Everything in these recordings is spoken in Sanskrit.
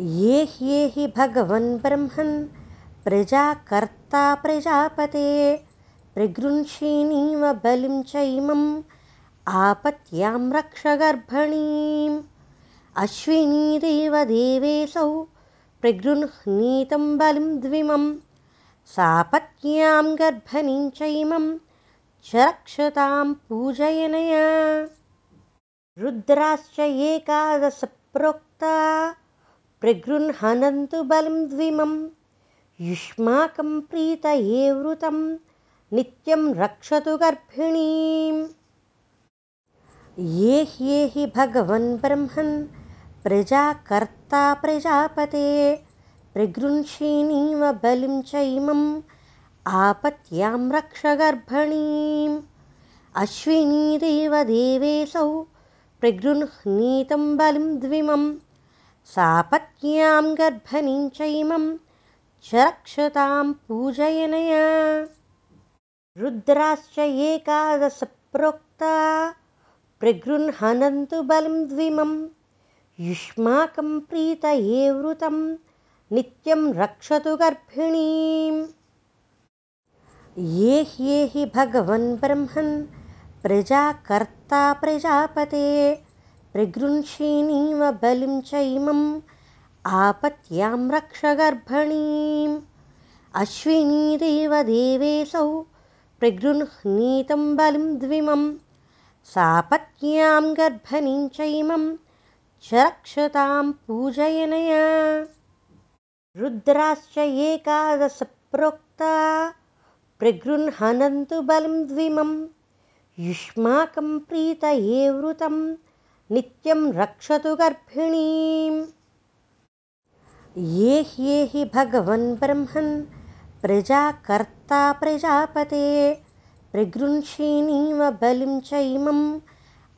ये ह्येहि भगवन् ब्रह्मन् प्रजाकर्ता प्रजापते। प्रगृह्षीणीव बलिं चैमम् आपत्यां रक्ष गर्भणीम्। अश्विनीदेव देवेऽसौ प्रगृह्णीतं बलिं द्विमं सापत्न्यां गर्भणीं चैमं च रक्षतां पूजयनया। रुद्राश्च एकादश प्रोक्ता प्रगृह्णन्तु बलिं द्विमं। युष्माकं प्रीतये वृतं नित्यं रक्षतु गर्भिणीम्। ये ह्येहि भगवन् ब्रह्मन् प्रजाकर्ता प्रजापते प्रगृह्षीणीव बलिं चैमम् आपत्यां रक्ष गर्भणीम्। अश्विनीदेव देवेऽसौ प्रगृह्णीतं बलिं द्विमम् सापत्न्यां गर्भणीं चैमं च रक्षतां पूजयनया। रुद्राश्च एकादश प्रोक्ता प्रगृह्णन्तु बलिं द्विमं। युष्माकं प्रीतये वृतं नित्यं रक्षतु गर्भिणीम्। ये ह्येहि भगवन् ब्रह्मन् प्रजाकर्ता प्रजापते प्रगृह्षीणीव बलिं चैमम् आपत्यां रक्ष गर्भणीम् अश्विनीदेव देवेऽसौ प्रगृह्णीतं बलिं द्विमं सापत्न्यां गर्भणीं चैमं च रक्षतां पूजयनया रुद्राश्च एकादश प्रोक्ता प्रगृह्णन्तु बलिं द्विमं युष्माकं प्रीतये वृतं नित्यं रक्षतु गर्भिणीम्। ये ह्येहि भगवन् ब्रह्मन् प्रजाकर्ता प्रजापते प्रगृह्षीणीव बलिं चैमम्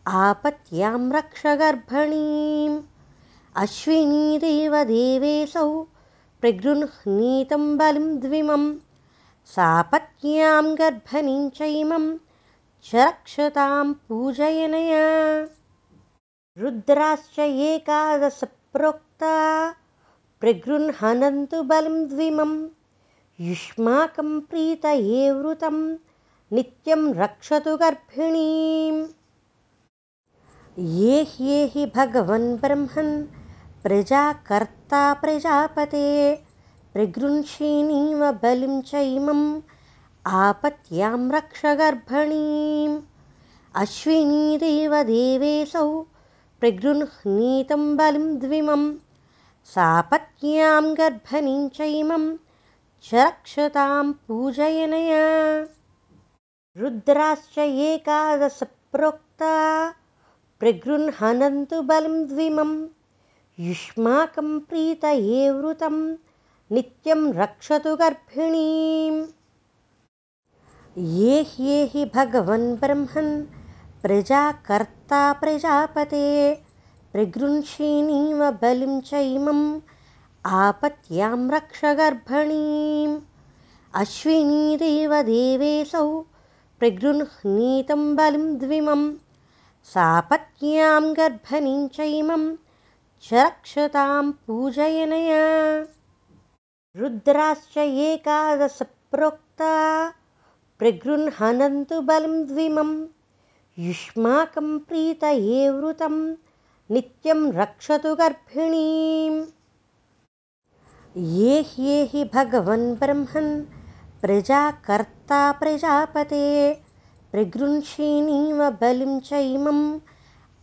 आपत्यां रक्ष गर्भणीम्। अश्विनीदेव देवेऽसौ प्रगृह्णीतं बलिं द्विमं सापत्न्यां गर्भणीं चैमं च रक्षतां पूजयनया रुद्राश्च एकादश प्रोक्ता प्रगृह्णन्तु बलिं द्विमं युष्माकं प्रीतये वृतं नित्यं रक्षतु गर्भिणीम् ये ह्येहि भगवन् ब्रह्मन् प्रजाकर्ता प्रजापते प्रगृह्षीणीव बलिं चैमम् आपत्यां रक्ष गर्भणीम्। अश्विनीदेव देवेऽसौ प्रगृह्णीतं बलिं द्विमं सापत्न्यां गर्भणीं चैमं च रक्षतां पूजयनया। रुद्राश्च एकादश प्रोक्ता प्रगृह्णन्तु बलिं द्विमं युष्माकं प्रीतये वृतं नित्यं रक्षतु गर्भिणीम्। ये ह्येहि भगवन् ब्रह्मन् प्रजाकर्ता प्रजापते प्रगृह्षीणीव बलिं चैमम् आपत्यां रक्ष गर्भणीम्। अश्विनीदेव देवेऽसौ प्रगृह्णीतं बलिं द्विमं सापत्न्यां गर्भणीं चैमं च रक्षतां पूजयनया। रुद्राश्च एकादश प्रोक्ता प्रगृह्णन्तु बलिं द्विमम् युष्माकं प्रीतये वृतं नित्यं रक्षतु गर्भिणीम्। ये ह्येहि भगवन् ब्रह्मन् प्रजाकर्ता प्रजापते प्रगृह्षीणीव बलिं चैमम्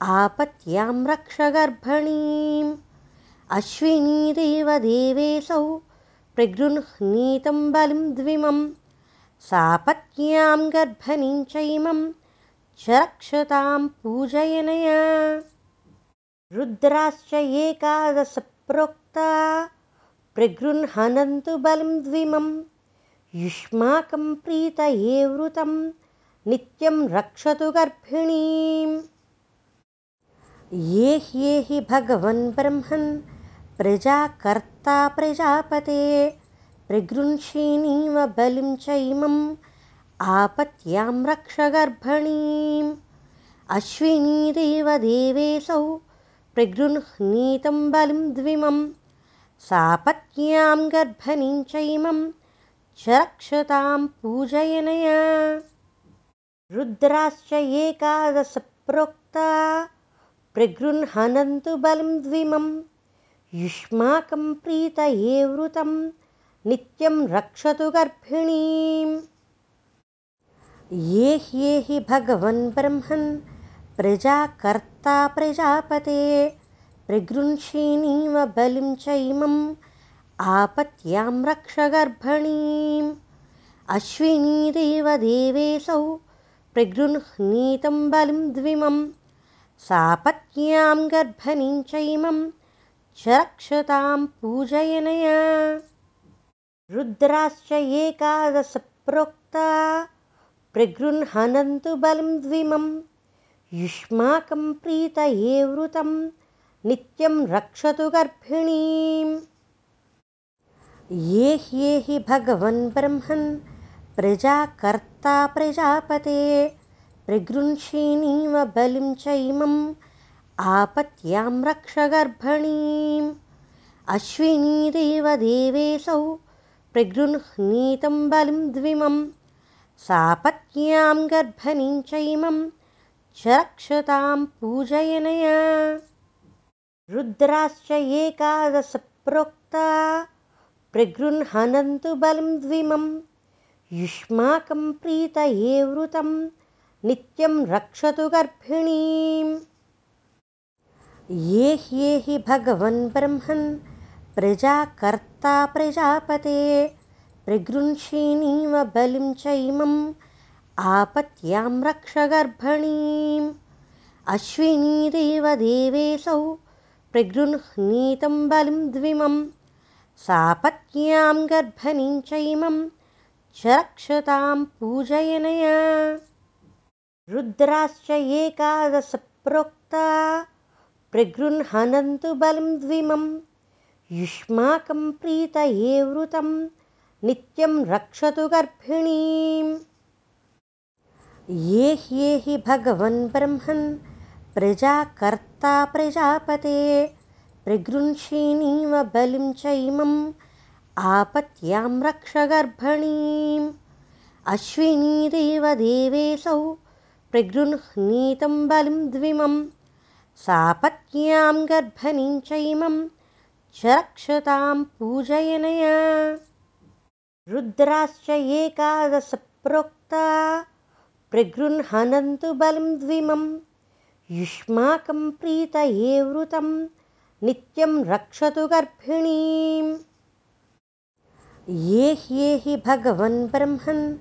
आपत्यां रक्ष गर्भणीम्। अश्विनीदेव देवेऽसौ प्रगृह्णीतं बलिं द्विमं सापत्न्यां गर्भणीं चैमं च रक्षतां पूजयनया। रुद्राश्च एकादश प्रोक्ता प्रगृह्णन्तु बलिं द्विमं। युष्माकं प्रीतये वृतं। नित्यं रक्षतु गर्भिणीम्। ये ह्येहि भगवन् ब्रह्मन्। प्रजाकर्ता प्रजापते। प्रगृह्षीणीव बलिं चैमम् आपत्यां रक्ष गर्भणीम्। अश्विनीदेव देवेऽसौ प्रगृह्णीतं बलिं द्विमं सापत्न्यां गर्भणीं च इमं च रक्षतां पूजयनया। रुद्राश्च एकादशप्रोक्ता। प्रगृह्णन्तु बलं द्विमं युष्माकं प्रीतये वृतं नित्यं रक्षतु गर्भिणीम् ये ह्येहि भगवन् ब्रह्मन् प्रजाकर्ता प्रजापते। प्रगृंषिणीव बलिं चैमम् आपत्यां रक्ष गर्भणीम्। अश्विनीदेव देवेशौ प्रगृह्णीतं बलिं द्विमं सापत्न्यां गर्भणीं चैमं च रक्षतां पूजयनया। रुद्राश्च एकादशप्रोक्ता प्रगृह्णन्तु बलं द्विमं युष्माकं प्रीतये वृतं नित्यं रक्षतु गर्भिणीम्। ये ह्येहि भगवन् ब्रह्मन् प्रजाकर्ता प्रजापते प्रगृंषिणीव बलिं चैमम् आपत्यां रक्ष गर्भणीम्। अश्विनीदेव देवेशौ प्रगृह्णीतं बलिं द्विमम् सापत्न्यां गर्भणीं चैमं च रक्षतां पूजयनया। रुद्राश्च एकादशप्रोक्ता प्रगृह्णन्तु बलं द्विमं युष्माकं प्रीतये वृतं नित्यं रक्षतु गर्भिणीम्। ये ह्येहि भगवन् ब्रह्मन् प्रजाकर्ता प्रजापते प्रगृंषिणीव बलिं चैमम् आपत्यां रक्ष गर्भणीम्। अश्विनीदेव देवेशौ प्रगृह्णीतं बलिं द्विमं सापत्न्यां गर्भणीं चैमं च रक्षतां पूजयनया। रुद्राश्च एकादशप्रोक्ता प्रगृह्णन्तु बलं द्विमं युष्माकं प्रीतये वृतं नित्यं रक्षतु गर्भिणीम्। ये ह्येहि भगवन् ब्रह्मन् प्रजाकर्ता प्रजापते प्रगृंषिणीव बलिं चैमम् आपत्यां रक्ष गर्भणीम्। अश्विनीदेव देवेशौ प्रगृह्णीतं बलिं द्विमं सापत्न्यां गर्भणीं चैमं च रक्षतां पूजयनया रुद्राश्च एकादशप्रोक्ता प्रगृह्णन्तु बलं द्विमं। युष्माकं प्रीतये वृतं नित्यं रक्षतु गर्भिणीम्। ये ह्येहि भगवन् ब्रह्मन्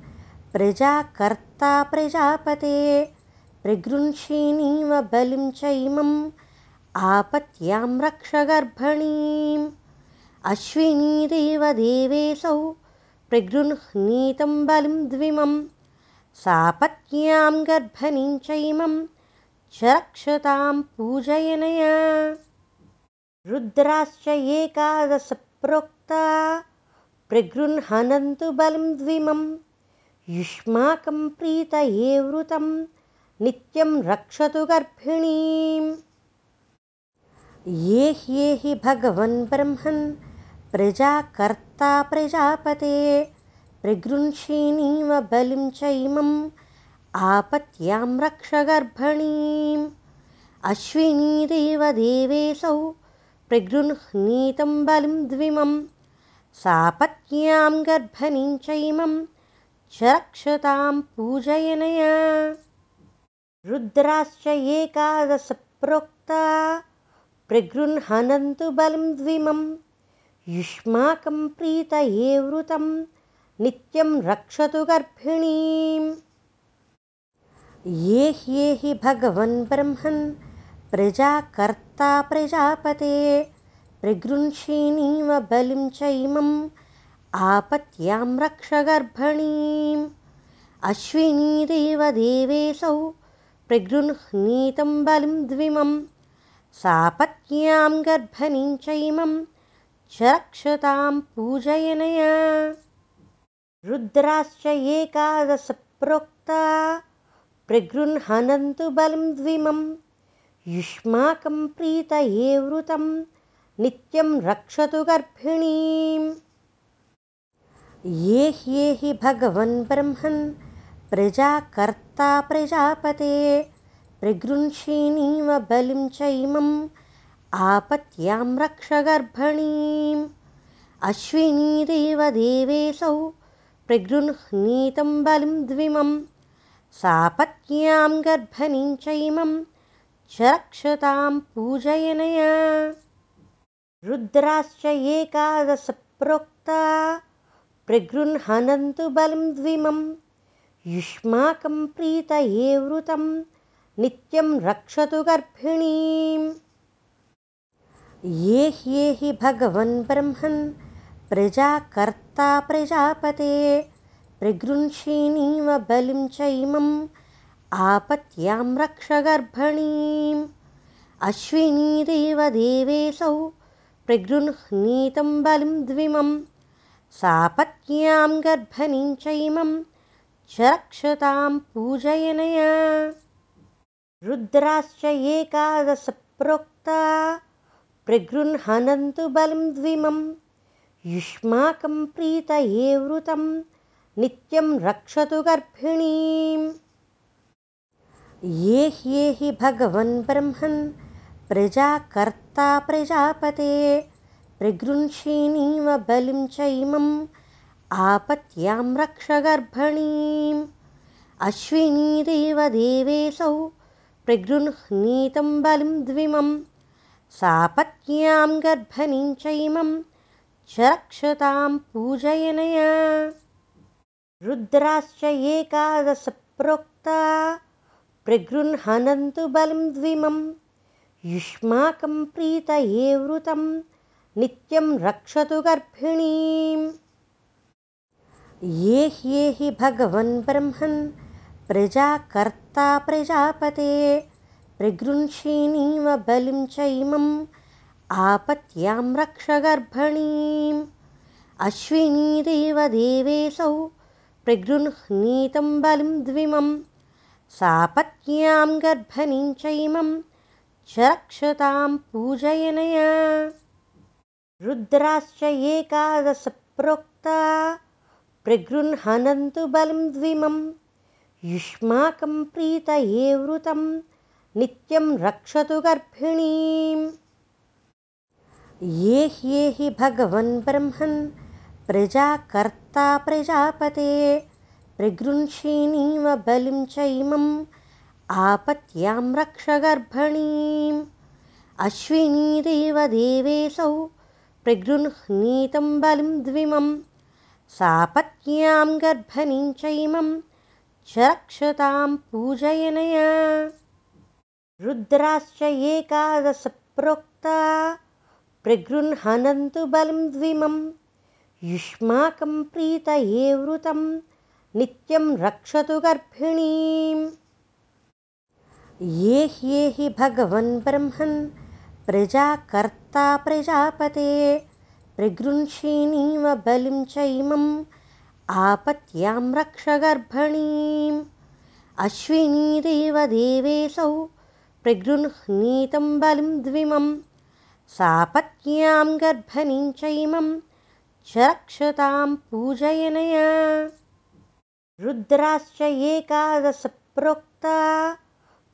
प्रजाकर्ता प्रजापते प्रगृंषिणीव बलिं चैमम् आपत्यां रक्ष गर्भणीम्। अश्विनीदेव देवेशौ प्रगृह्णीतं बलिं द्विमं सापत्न्यां गर्भणीं चैमं च रक्षतां पूजयनया। रुद्राश्च एकादशप्रोक्ता प्रगृह्णन्तु बलं द्विमं युष्माकं प्रीतये वृतं नित्यं रक्षतु गर्भिणीम्। ये ह्येहि भगवन् ब्रह्मन् प्रजाकर्ता प्रजापते प्रगृंषिणीव बलिं चैमम् आपत्यां रक्ष गर्भणीम्। अश्विनीदेव देवेशौ प्रगृह्णीतं बलिं द्विमं सापत्न्यां गर्भणीं चैमं च रक्षतां पूजयनया। रुद्राश्च एकादशप्रोक्ता प्रगृह्णन्तु बलं द्विमम् युष्माकं प्रीतये वृतं नित्यं रक्षतु गर्भिणीम्। ये ह्येहि भगवन् ब्रह्मन् प्रजाकर्ता प्रजापते प्रगृंषिणीव बलिं चैमम् आपत्यां रक्ष गर्भणीम्। अश्विनीदेव देवेशौ प्रगृह्णीतं बलिं द्विमं सापत्न्यां गर्भणीं चैमम् रक्षतां पूजयनया। रुद्राश्च एकादशप्रोक्ता। प्रगृह्णन्तु बलं द्विमं। युष्माकं प्रीतये वृतं। नित्यं रक्षतु गर्भिणीम्। ये ह्येहि भगवन् ब्रह्मन्। प्रजाकर्ता प्रजापते। प्रगृह्षीणीव बलिं चैमम् आपत्यां रक्ष गर्भणीम्। अश्विनीदेव देवेऽसौ प्रगृह्णीतं बलिं द्विमम् सापत्न्यां गर्भनीं चैमं च रक्षतां पूजयनया। रुद्राश्च एकादशप्रोक्ता प्रगृह्णन्तु बलिं द्विमं। युष्माकं प्रीतये वृतं नित्यं रक्षतु गर्भिणीम् ये ह्येहि भगवन् ब्रह्मन् प्रजाकर्ता प्रजापते। प्रगृह्षिणीव बलिं चैमम् आपत्यां रक्ष गर्भणीम्। अश्विनीदेव देवेऽसौ प्रगृह्णीतं बलिं द्विमं सापत्न्यां गर्भनीं चैमं च रक्षतां पूजयनया। रुद्राश्च एकादश प्रोक्ता प्रगृह्णन्तु बलिं द्विमं। युष्माकं प्रीतये वृतं नित्यं रक्षतु गर्भिणीम्। ये ह्येहि भगवन् ब्रह्मन् प्रजाकर्ता प्रजापते प्रगृह्षिणीव बलिं चैमम् आपत्यां रक्ष गर्भणीम्। अश्विनीदेव देवेऽसौ प्रगृह्णीतं बलिं द्विमं सापत्न्यां गर्भनीं चैमं च रक्षतां पूजयनया। रुद्राश्च एकादश प्रोक्ता प्रगृह्णन्तु बलिं द्विमं युष्माकं प्रीतये वृतं नित्यं रक्षतु गर्भिणीम्। ये ह्येहि भगवन् ब्रह्मन् प्रजाकर्ता प्रजापते प्रगृह्षिणीव बलिं चैमम् आपत्यां रक्ष अश्विनीदेव देवेऽसौ प्रगृह्णीतं बलिं द्विमं सापत्न्यां गर्भनीं चैमं च रक्षतां पूजयनया। रुद्राश्च एकादश प्रोक्ता प्रगृह्णन्तु बलिं द्विमं युष्माकं प्रीतये वृतं नित्यं रक्षतु गर्भिणीम् ये ह्येहि भगवन् ब्रह्मन् प्रजाकर्ता प्रजापते प्रगृह्षिणीव बलिं चैमम् आपत्यां रक्ष गर्भणीम् अश्विनीदेव देवेऽसौ प्रगृह्णीतं बलिं द्विमं सापत्न्यां गर्भनीं चैमं च रक्षतां पूजयनया रुद्राश्च एकादश प्रोक्ता प्रगृह्णन्तु बलिं द्विमम् युष्माकं प्रीतये वृतं नित्यं रक्षतु गर्भिणीम्। ये ह्येहि भगवन् ब्रह्मन् प्रजाकर्ता प्रजापते प्रगृह्षिणीव बलिं चैमम् आपत्यां रक्ष गर्भणीम्। अश्विनीदेव देवेऽसौ प्रगृह्णीतं बलिं द्विमं सापत्न्यां गर्भनीं चैमं च रक्षतां पूजयनया। रुद्राश्च एकादश प्रोक्ता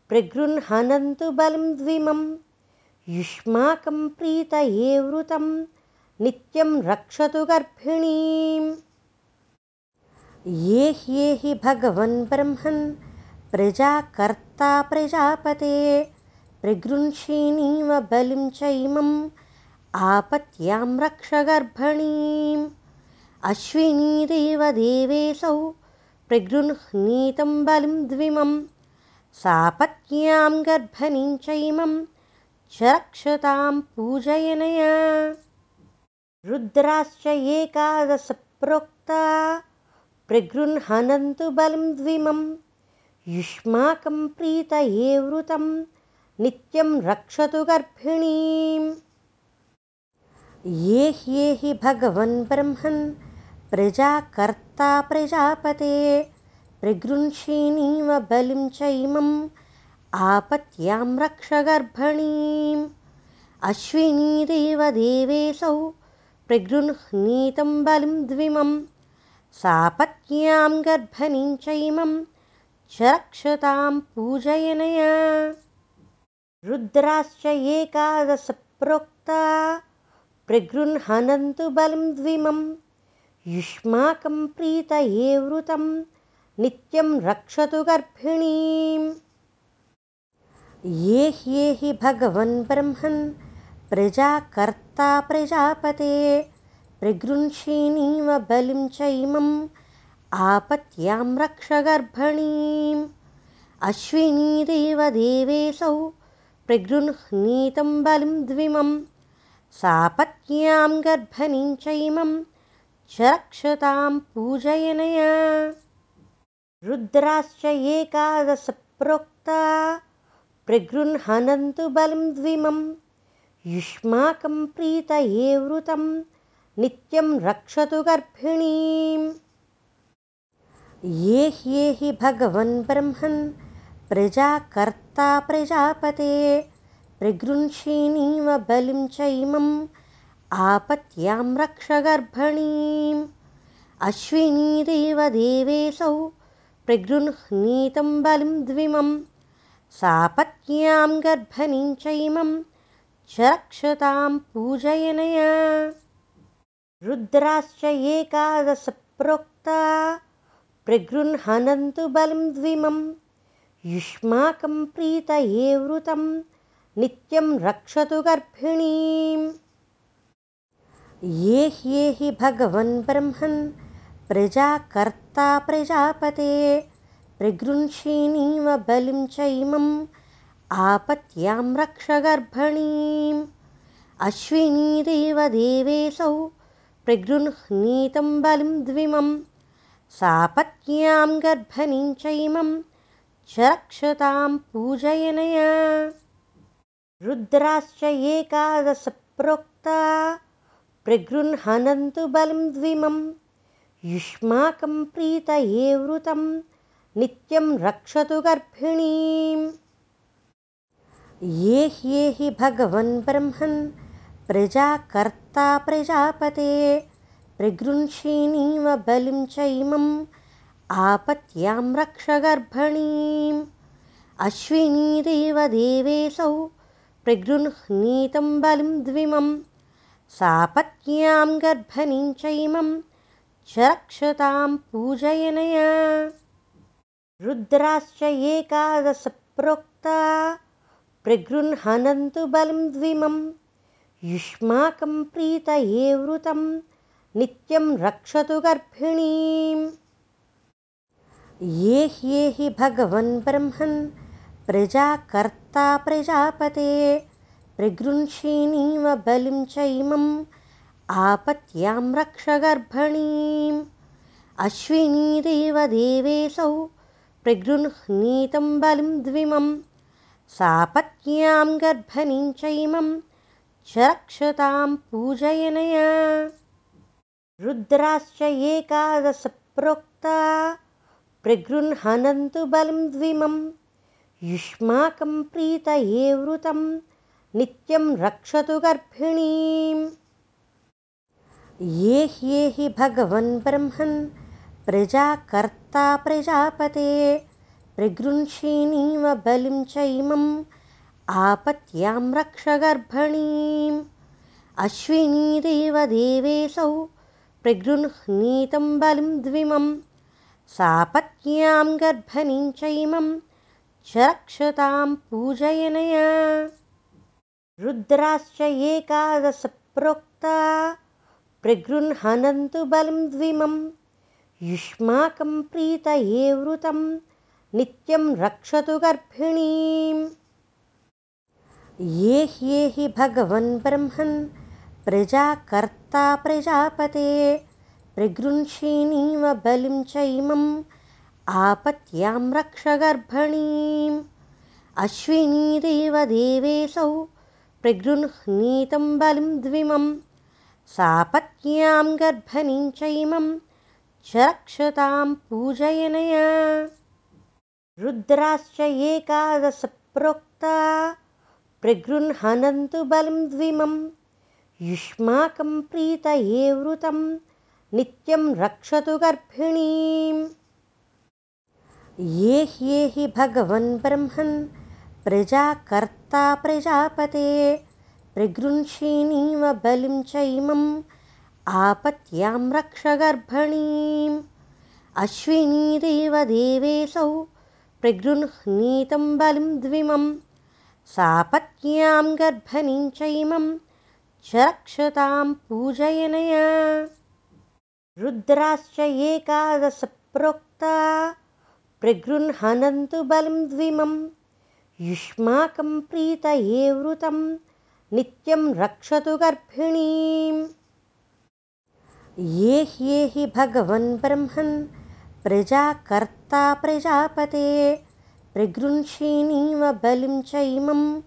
प्रगृह्णन्तु बलिं द्विमं युष्माकं प्रीतये वृतं नित्यं रक्षतु गर्भिणीम्। ये ह्येहि भगवन् ब्रह्मन् प्रजाकर्ता प्रजापते प्रगृञ्चिणीव बलिं चैमम् आपत्यां रक्षगर्भणीं अश्विनीदैव देवेऽसौ प्रगृह्णीतं बलिंद्विमं सापत्न्यां गर्भणीं च इमं च रक्षतां पूजयनया। रुद्राश्च एकादश प्रोक्ता प्रगृह्णन्तु बलिं द्विमम्। युष्माकं प्रीतये वृतं नित्यं रक्षतु गर्भिणीम्। ये ह्येहि भगवन् ब्रह्मन् प्रजाकर्ता प्रजापते प्रगृह्षिणीव बलिं चैमम् आपत्यां रक्ष गर्भणीम्। अश्विनीदेवदेवेऽसौ प्रगृह्णीतं बलिं द्विमं सापत्न्यां गर्भणीं चैमं च रक्षतां पूजयनया। रुद्राश्च एकादशप्रोक्ता। बलिं द्विमं। युष्माकं प्रीतये वृतं। नित्यं रक्षतु गर्भिणीम्। ये ह्येहि भगवन् ब्रह्मन्। प्रजाकर्ता प्रजापते। प्रगृह्षिणीव बलिं चैमम् आपत्यां रक्ष गर्भणीम्। अश्विनीदेवदेवेऽसौ प्रगृह्णीतं बलिं द्विमं सापत्न्यां गर्भणीं चैमं च रक्षतां पूजयनया। रुद्राश्च एकादशप्रोक्ता प्रगृह्णन्तु बलिं द्विमं युष्माकं प्रीतये वृतं नित्यं रक्षतु गर्भिणीम् ये ह्येहि भगवन् ब्रह्मन् प्रजाकर्ता प्रजापते। प्रगृह्षिणीव बलिं चैमम् आपत्यां रक्ष गर्भणीम्। अश्विनीदेवदेवेऽसौ प्रगृह्णीतं बलिं द्विमम्। सापत्न्यां गर्भणीं चैमं च रक्षतां पूजयनया। रुद्राश्च एकादशप्रोक्ता प्रगृह्णन्तु बलिं द्विमं। युष्माकं प्रीतये वृतं नित्यं रक्षतु गर्भिणीम्। ये ह्येहि भगवन् ब्रह्मन् प्रजाकर्ता प्रजापते प्रगृह्षिणीव बलिं चैमम् आपत्यां रक्ष गर्भणीम्। अश्विनीदेवदेवेऽसौ प्रगृह्णीतं बलिं द्विमं सापत्न्यां गर्भणीं चैमं च रक्षतां पूजयनया। रुद्राश्च एकादशप्रोक्ता प्रगृह्णन्तु बलिं द्विमं युष्माकं प्रीतये वृतं नित्यं रक्षतु गर्भिणीम्। ये ह्येहि भगवन् ब्रह्मन् प्रजाकर्ता प्रजापते प्रगृह्षिणीव बलिं चैमम् आपत्यां रक्ष गर्भणीम्। अश्विनीदेवदेवेऽसौ प्रगृह्णीतं बलिं द्विमं सापत्न्यां गर्भणीं चैमं च रक्षतां पूजयनया। रुद्राश्च एकादशप्रोक्ता प्रगृह्णन्तु बलिं द्विमं युष्माकं प्रीतये वृतं नित्यं रक्षतु गर्भिणीम्। ये ह्येहि भगवन् ब्रह्मन् प्रजाकर्ता प्रजापते प्रगृह्षिणीव बलिं चैमम् आपत्यां रक्ष गर्भणीम्। अश्विनीदेवदेवेऽसौ प्रगृह्णीतं बलिं द्विमं सापत्न्यां गर्भणीं चैमं च रक्षतां पूजयनया रुद्राश्च एकादशप्रोक्ता प्रगृह्णन्तु बलिं द्विमं युष्माकं प्रीतये वृतं नित्यं रक्षतु गर्भिणीम्। ये ह्येहि भगवन् ब्रह्मन् प्रजाकर्ता प्रजापते प्रगृह्षिणीव बलिं चैमम् आपत्यां रक्ष गर्भणीम्। अश्विनीदेवदेवेऽसौ प्रगृह्णीतं बलिं द्विमं सापत्न्यां गर्भणीं चैमं च चैमं च रक्षतां पूजयनया। रुद्राश्च एकादशप्रोक्ता प्रगृह्णन्तु बलिं द्विमं युष्माकं प्रीतये वृतं नित्यं रक्षतु गर्भिणीम्। ये ह्येहि भगवन् ब्रह्मन् प्रजाकर्ता प्रजापते प्रगृंषीणीव बलिं चैमम् आपत्यां रक्ष गर्भणीम्। अश्विनीदेव देवेऽसौ प्रगृह्णीतं बलिं द्विमं सापत्न्यां गर्भणीं चैमं च रक्षतां पूजयनया। रुद्राश्च एकादशप्रोक्ता बलिं द्विमं युष्माकं प्रीतये वृतं नित्यं रक्षतु गर्भिणीम्। ये ह्येहि भगवन् ब्रह्मन् प्रजाकर्ता प्रजापते प्रगृंषीणीव बलिं चैमम् आपत्यां रक्ष गर्भणीम्। अश्विनीदेव देवेऽसौ प्रगृह्णीतं बलिं द्विमं सापत्न्यां गर्भणीं चैमं च रक्षतां पूजयनया। रुद्राश्च एकादशप्रोक्ता। प्रगृह्णन्तु बलिं द्विमं। युष्माकं प्रीतये वृतं। नित्यं रक्षतु गर्भिणीम्। ये ह्येहि भगवन् ब्रह्मन्। प्रजाकर्ता प्रजापते। प्रगृंषीणीव बलिं चैमम्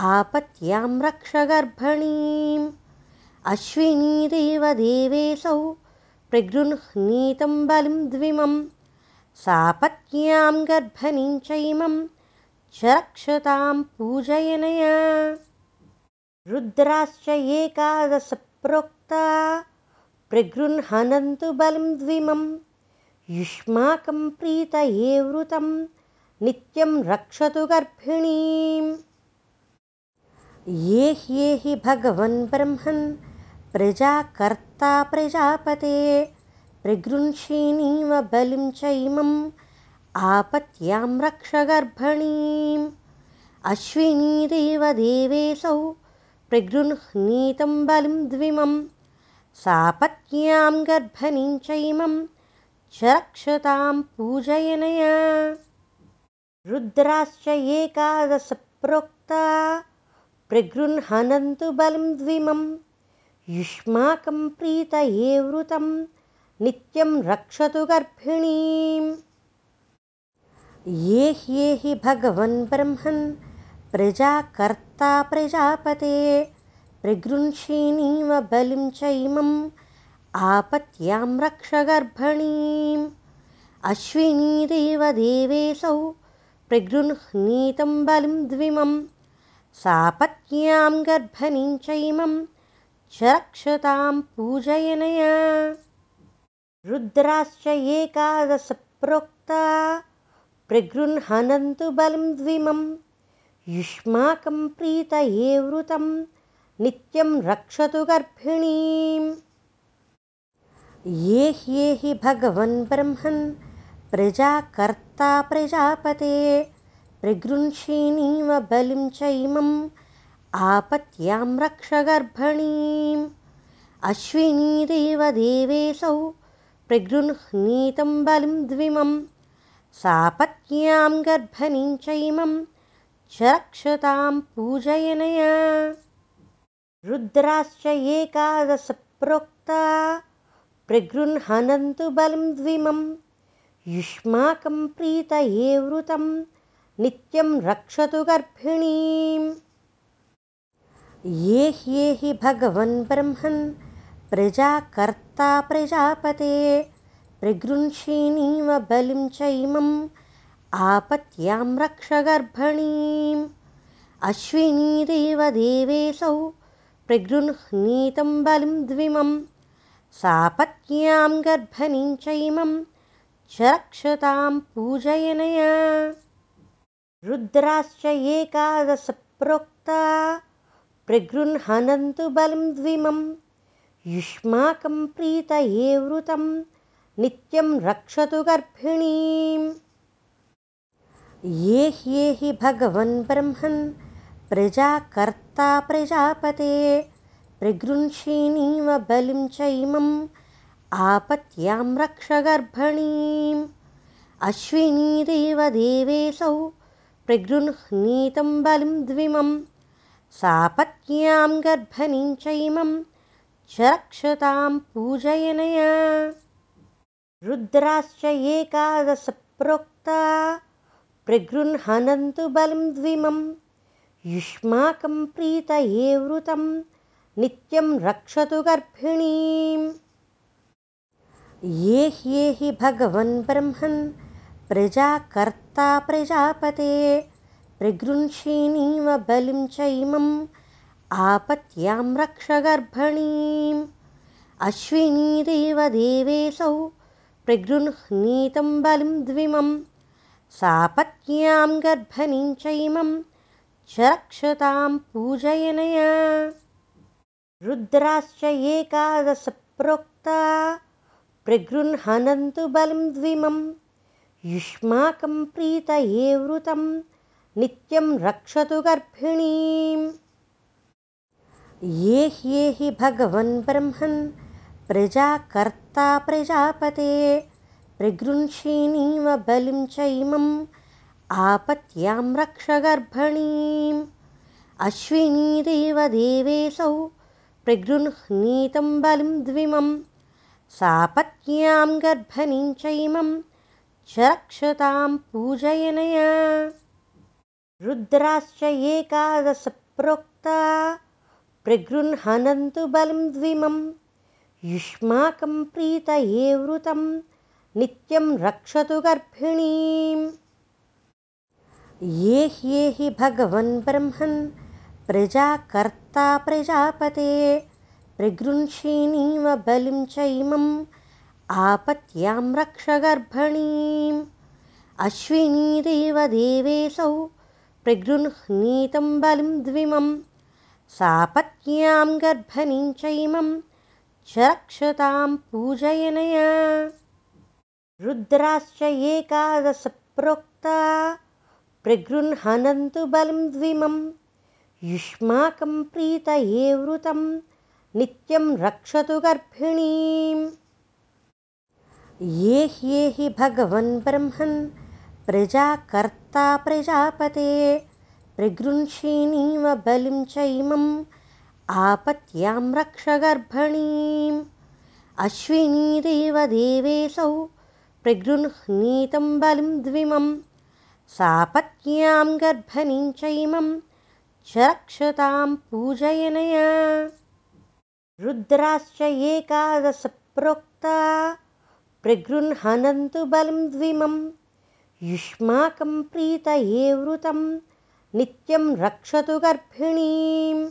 आपत्यां रक्ष गर्भणीम्। अश्विनीदेव देवेऽसौ प्रगृह्णीतं बलिं द्विमं सापत्न्यां गर्भणीं चैमं च रक्षतां पूजयनया। रुद्राश्च एकादशप्रोक्ता प्रगृह्णन्तु बलिं द्विमं युष्माकं प्रीतये वृतं नित्यं रक्षतु गर्भिणीम् ये ह्येहि भगवन् ब्रह्मन् प्रजाकर्ता प्रजापते। प्रगृंषीणीव बलिं चैमम् आपत्यां रक्ष गर्भणीम्। अश्विनीदेव देवेऽसौ प्रगृह्णीतं बलिं द्विमं सापत्न्यां गर्भणीं चैमं च रक्षतां पूजयनया। रुद्राश्च एकादशप्रोक्ता प्रगृह्णन्तु बलिं द्विमं युष्माकं प्रीतये वृतं नित्यं रक्षतु गर्भिणीम्। ये ह्येहि भगवन् ब्रह्मन् प्रजाकर्ता प्रजापते। प्रगृंषीणीव बलिं चैमम् आपत्यां रक्ष गर्भणीम्। अश्विनीदेव देवेऽसौ प्रगृह्णीतं बलिं द्विमं सापत्न्यां गर्भणीं चैमं च रक्षतां पूजयनया। रुद्राश्च एकादशप्रोक्ता प्रगृह्णन्तु बलिं द्विमं। युष्माकं प्रीतये वृतं नित्यं रक्षतु गर्भिणीम्। ये ह्येहि भगवन् ब्रह्मन् प्रजाकर्ता प्रजापते प्रगृंषीणीव बलिं चैमम् आपत्यां रक्ष गर्भणीम्। अश्विनीदेव देवेऽसौ प्रगृह्णीतं बलिं द्विमं। सापत्न्यां गर्भणीं चैमं च रक्षतां पूजयनया। रुद्राश्च एकादशप्रोक्ता प्रगृह्णन्तु बलिं द्विमं। युष्माकं प्रीतये वृतं नित्यं रक्षतु गर्भिणीम्। ये ह्येहि भगवन् ब्रह्मन् प्रजाकर्ता प्रजापते प्रगृंषीणीव बलिं चैमम् आपत्यां रक्ष गर्भणीम्। अश्विनीदेव देवेऽसौ प्रगृह्णीतं बलिं द्विमं सापत्न्यां गर्भणीं चैमं च रक्षतां पूजयनया रुद्राश्च एकादशप्रोक्ता प्रगृह्णन्तु बलिं द्विमम् युष्माकं प्रीतये वृतं नित्यं रक्षतु गर्भिणीम्। ये ह्येहि भगवन् ब्रह्मन् प्रजाकर्ता प्रजापते प्रगृह्षिणीव बलिं च इमम् आपत्यां रक्ष गर्भणीम्। अश्विनीदेव देवेऽसौ प्रगृह्णीतं बलिं द्विमं सापत्न्यां गर्भणीं च इमं च रक्षतां पूजयनया। रुद्राश्च एकादशप्रोक्ता प्रगृह्णन्तु बलिं द्विमं युष्माकं प्रीतये वृतं नित्यं रक्षतु गर्भिणीम्। ये ह्येहि भगवन् ब्रह्मन् प्रजाकर्ता प्रजापते। प्रगृह्षिणीव बलिं च इमम् आपत्यां रक्ष गर्भणीम्। अश्विनीदेव देवेऽसौ प्रगृह्णीतं बलिं द्विमं। सापत्न्यां गर्भणीं च इमं च रक्षतां पूजयनया। रुद्राश्च एकादशप्रोक्ता। प्रगृह्णन्तु बलिं द्विमं युष्माकं प्रीतये वृतं नित्यं रक्षतु गर्भिणीम्। ये ह्येहि भगवन् ब्रह्मन् प्रजाकर्ता प्रजापते प्रगृह्षिणीव बलिं च इमम् आपत्यां रक्ष गर्भणीम्। अश्विनीदेव देवेऽसौ प्रगृह्णीतं बलिं द्विमं सापत्न्यां गर्भणीं च इमं च रक्षतां पूजयनया। रुद्राश्च एकादशप्रोक्ता। प्रगृह्णन्तु बलिं द्विमम् युष्माकं प्रीतये वृतं। नित्यं रक्षतु गर्भिणीम्। ये ह्येहि भगवन् ब्रह्मन्। प्रजाकर्ता प्रजापते। प्रगृह्षिणीव बलिं च इमम् आपत्यां रक्ष गर्भणीम्। अश्विनीदेव देवेऽसौ प्रगृह्णीतं बलिं द्विमं। सापत्न्यां गर्भणीं च इमम् च रक्षतां पूजयनया। रुद्राश्च एकादशप्रोक्ता प्रगृह्णन्तु बलिं द्विमं। युष्माकं प्रीतये वृतं नित्यं रक्षतु गर्भिणीम् ये ह्येहि भगवन् ब्रह्मन् प्रजाकर्ता प्रजापते। प्रगृह्षिणीव बलिं च इमम् आपत्यां रक्ष गर्भणीम्। अश्विनीदेव देवेऽसौ प्रगृह्णीतं बलिं द्विमं सापत्न्यां गर्भणीं च इमं च रक्षतां पूजयनया। रुद्राश्च एकादशप्रोक्ता प्रगृह्णन्तु बलिं द्विमं। युष्माकं प्रीतये वृतं नित्यं रक्षतु गर्भिणीम्।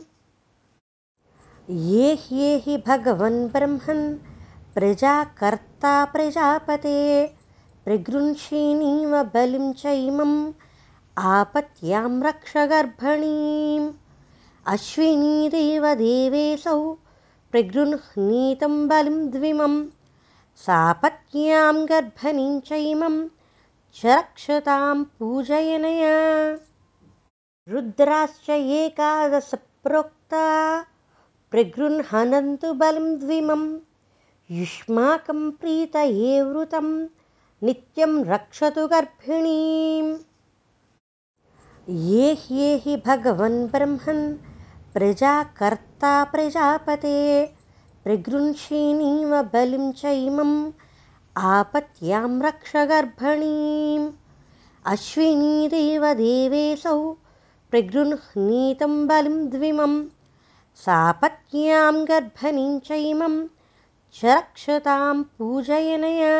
ये ह्येहि भगवन् ब्रह्मन् प्रजाकर्ता प्रजापते प्रगृह्षिणीव बलिं च इमम् आपत्यां रक्ष गर्भणीम्। अश्विनीदेव देवेऽसौ प्रगृह्णीतं बलिं द्विमं सापत्न्यां गर्भणीं च इमं च रक्षतां पूजयनया। रुद्राश्च एकादशप्रोक्ता प्रगृह्णन्तु बलिं द्विमं युष्माकं प्रीतये वृतं नित्यं रक्षतु गर्भिणीम् ये ह्येहि भगवन् ब्रह्मन् प्रजाकर्ता प्रजापते प्रगृह्षिणीव बलिं च इमम् आपत्यां रक्ष गर्भणीम्। देवेऽसौ प्रगृह्णीतं बलिं द्विमम्। सापत्न्यां गर्भणीं च इमं च रक्षतां पूजयनया।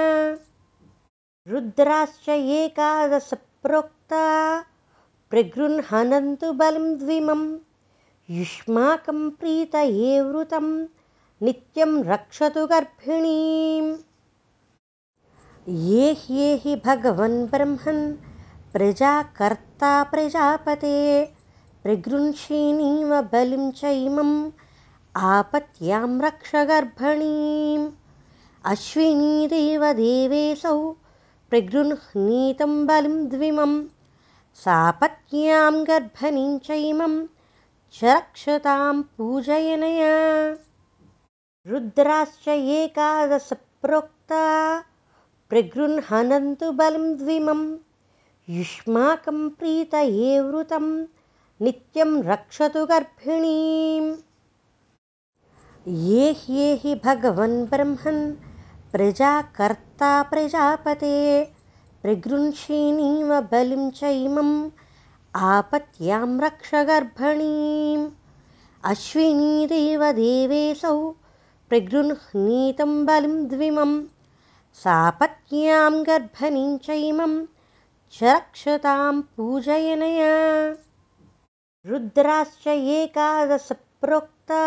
रुद्राश्च एकादशप्रोक्ता प्रगृह्णन्तु बलिं द्विमं युष्माकं प्रीतये वृतं नित्यं रक्षतु गर्भिणीम्। ये ह्येहि भगवन् ब्रह्मन् प्रजाकर्ता प्रजापते प्रगृह्षिणीव बलिं च इमम् आपत्यां रक्ष गर्भणीम्। अश्विनीदेव देवेऽसौ प्रगृह्णीतं बलिं द्विमं सापत्न्यां गर्भणीं च इमं च रक्षतां पूजयनया रुद्राश्च एकादशप्रोक्ता प्रगृह्णन्तु बलं द्विमं युष्माकं प्रीतये वृतं नित्यं रक्षतु गर्भिणीम्। ये ह्येहि भगवन् ब्रह्मन् प्रजाकर्ता प्रजापते प्रगृह्षिणीव बलिं चैमम् आपत्यां रक्ष गर्भणीम्। अश्विनीदेव देवेशौ प्रगृह्णीतं बलिं द्विमं सापत्न्यां गर्भणीं चैमं च रक्षतां पूजयनया। रुद्राश्च एकादशप्रोक्ता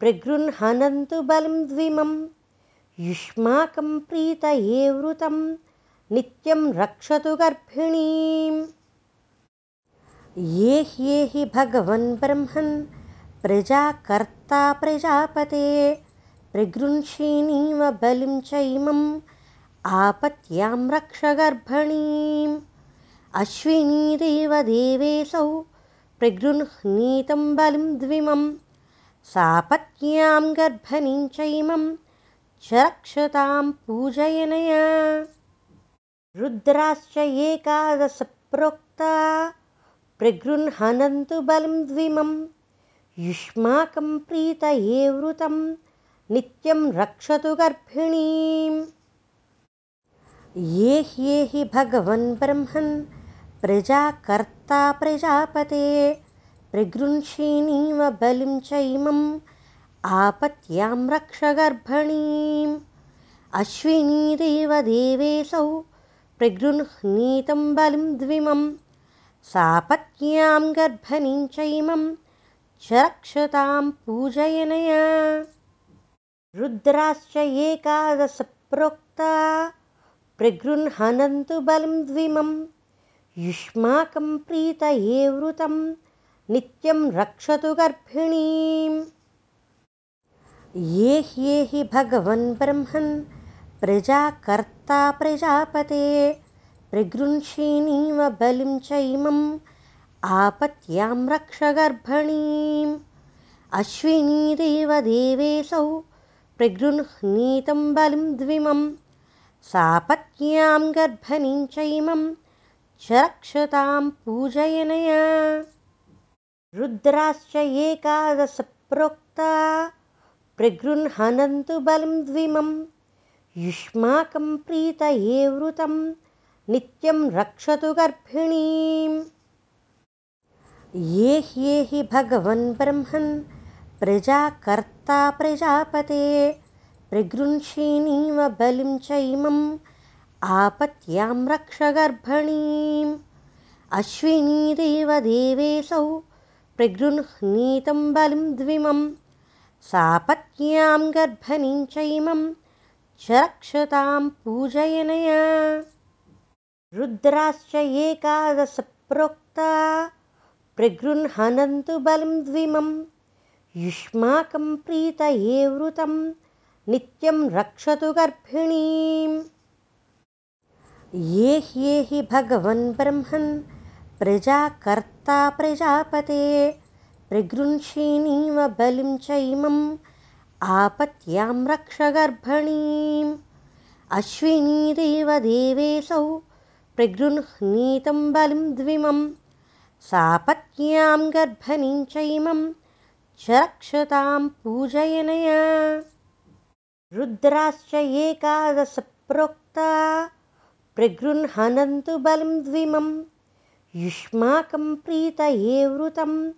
प्रगृह्णन्तु बलं द्विमं युष्माकं प्रीतये वृतं नित्यं रक्षतु गर्भिणीम्। ये ह्येहि भगवन् ब्रह्मन् प्रजाकर्ता प्रजापते प्रगृह्षिणीव बलिं चैमम् आपत्यां रक्ष गर्भणीम्। अश्विनीदेव प्रगृह्णीतं बलिं द्विमम्। सापत्न्यां गर्भणीं चैमं च रक्षतां पूजयनया। रुद्राश्च एकादशप्रोक्ता प्रगृह्णन्तु बलं द्विमं युष्माकं प्रीतये वृतं नित्यं रक्षतु गर्भिणीम् ये ह्येहि भगवन् ब्रह्मन् प्रजाकर्ता प्रजापते प्रगृह्षिणीव बलिं चैमम् आपत्यां रक्ष गर्भणीम् अश्विनीदेव देवेशौ प्रगृह्णीतं बलिं द्विमं सापत्न्यां गर्भणीं चैमं च पूजयनया। रुद्राश्च एकादशप्रोक्ता। प्रगृह्णन्तु बलं द्विमं युष्माकं प्रीतये वृतं। नित्यं रक्षतु गर्भिणीम्। ये ह्येहि भगवन् ब्रह्मन्। प्रजाकर्ता प्रजापते। प्रगृह्षिणीव बलिं चैमम् आपत्यां रक्ष अश्विनीदेव देवेशौ प्रगृह्णीतं बलिं द्विमं सापत्न्यां गर्भणीं चैमं च रक्षतां पूजयनया। रुद्राश्च एकादशप्रोक्ता बलं द्विमं युष्माकं प्रीतये वृतं नित्यं रक्षतु गर्भिणीम् ये ह्येहि भगवन् ब्रह्मन् प्रजाकर्ता प्रजापते प्रगृह्षिणीव बलिं चैमम् आपत्यां रक्ष गर्भणीम् अश्विनीदेव देवेशौ प्रगृह्णीतं बलिं द्विमं सापत्न्यां गर्भणीं चैमं च रक्षतां पूजयनया। रुद्राश्च एकादशप्रोक्ता प्रगृह्णन्तु बलं द्विमं। युष्माकं प्रीतये वृतं नित्यं रक्षतु गर्भिणीम्। ये ह्येहि भगवन् ब्रह्मन् प्रजाकर्ता प्रजापते प्रगृह्षिणीव बलिं चैमम् आपत्यां रक्ष गर्भणीम्। अश्विनीदेव देवेशौ प्रगृह्णीतं बलिं द्विमं सापत्न्यां गर्भणीं चैमं च रक्षतां पूजयनया। रुद्राश्च एकादशप्रोक्ता प्रगृह्णन्तु बलं द्विमम् युष्माकं प्रीतये वृतं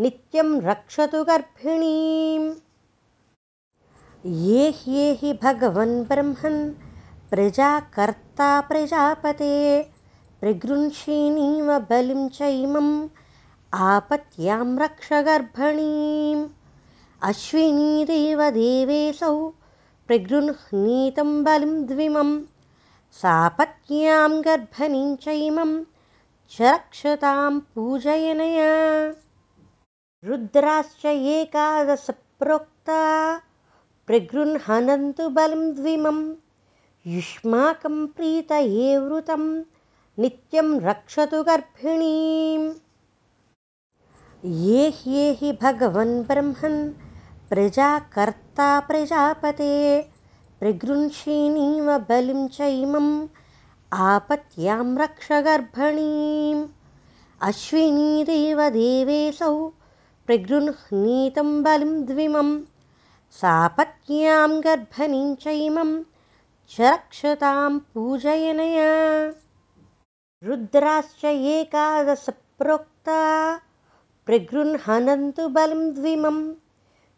नित्यं रक्षतु गर्भिणीम्। ये ह्येहि भगवन् ब्रह्मन् प्रजाकर्ता प्रजापते प्रगृह्षिणीव बलिं चैमम् आपत्यां रक्ष गर्भणीम् अश्विनीदेव देवेशौ प्रगृह्णीतं बलिं द्विमं सापत्न्यां गर्भणीं चैमम् च रक्षतां पूजयनया रुद्राश्च एकादशप्रोक्ता प्रगृह्णन्तु बलं द्विमं युष्माकं प्रीतये वृतं नित्यं रक्षतु गर्भिणीम्। ये ह्येहि भगवन् ब्रह्मन् प्रजाकर्ता प्रजापते प्रगृह्षीणीव बलिं चैमम् आपत्यां रक्ष गर्भणीम्। अश्विनीदेव देवेऽसौ प्रगृह्णीतं बलिं द्विमम् सापत्न्यां गर्भणीं चैमं च रक्षतां पूजयनया रुद्राश्च एकादशप्रोक्ता प्रगृह्णन्तु बलिं द्विमं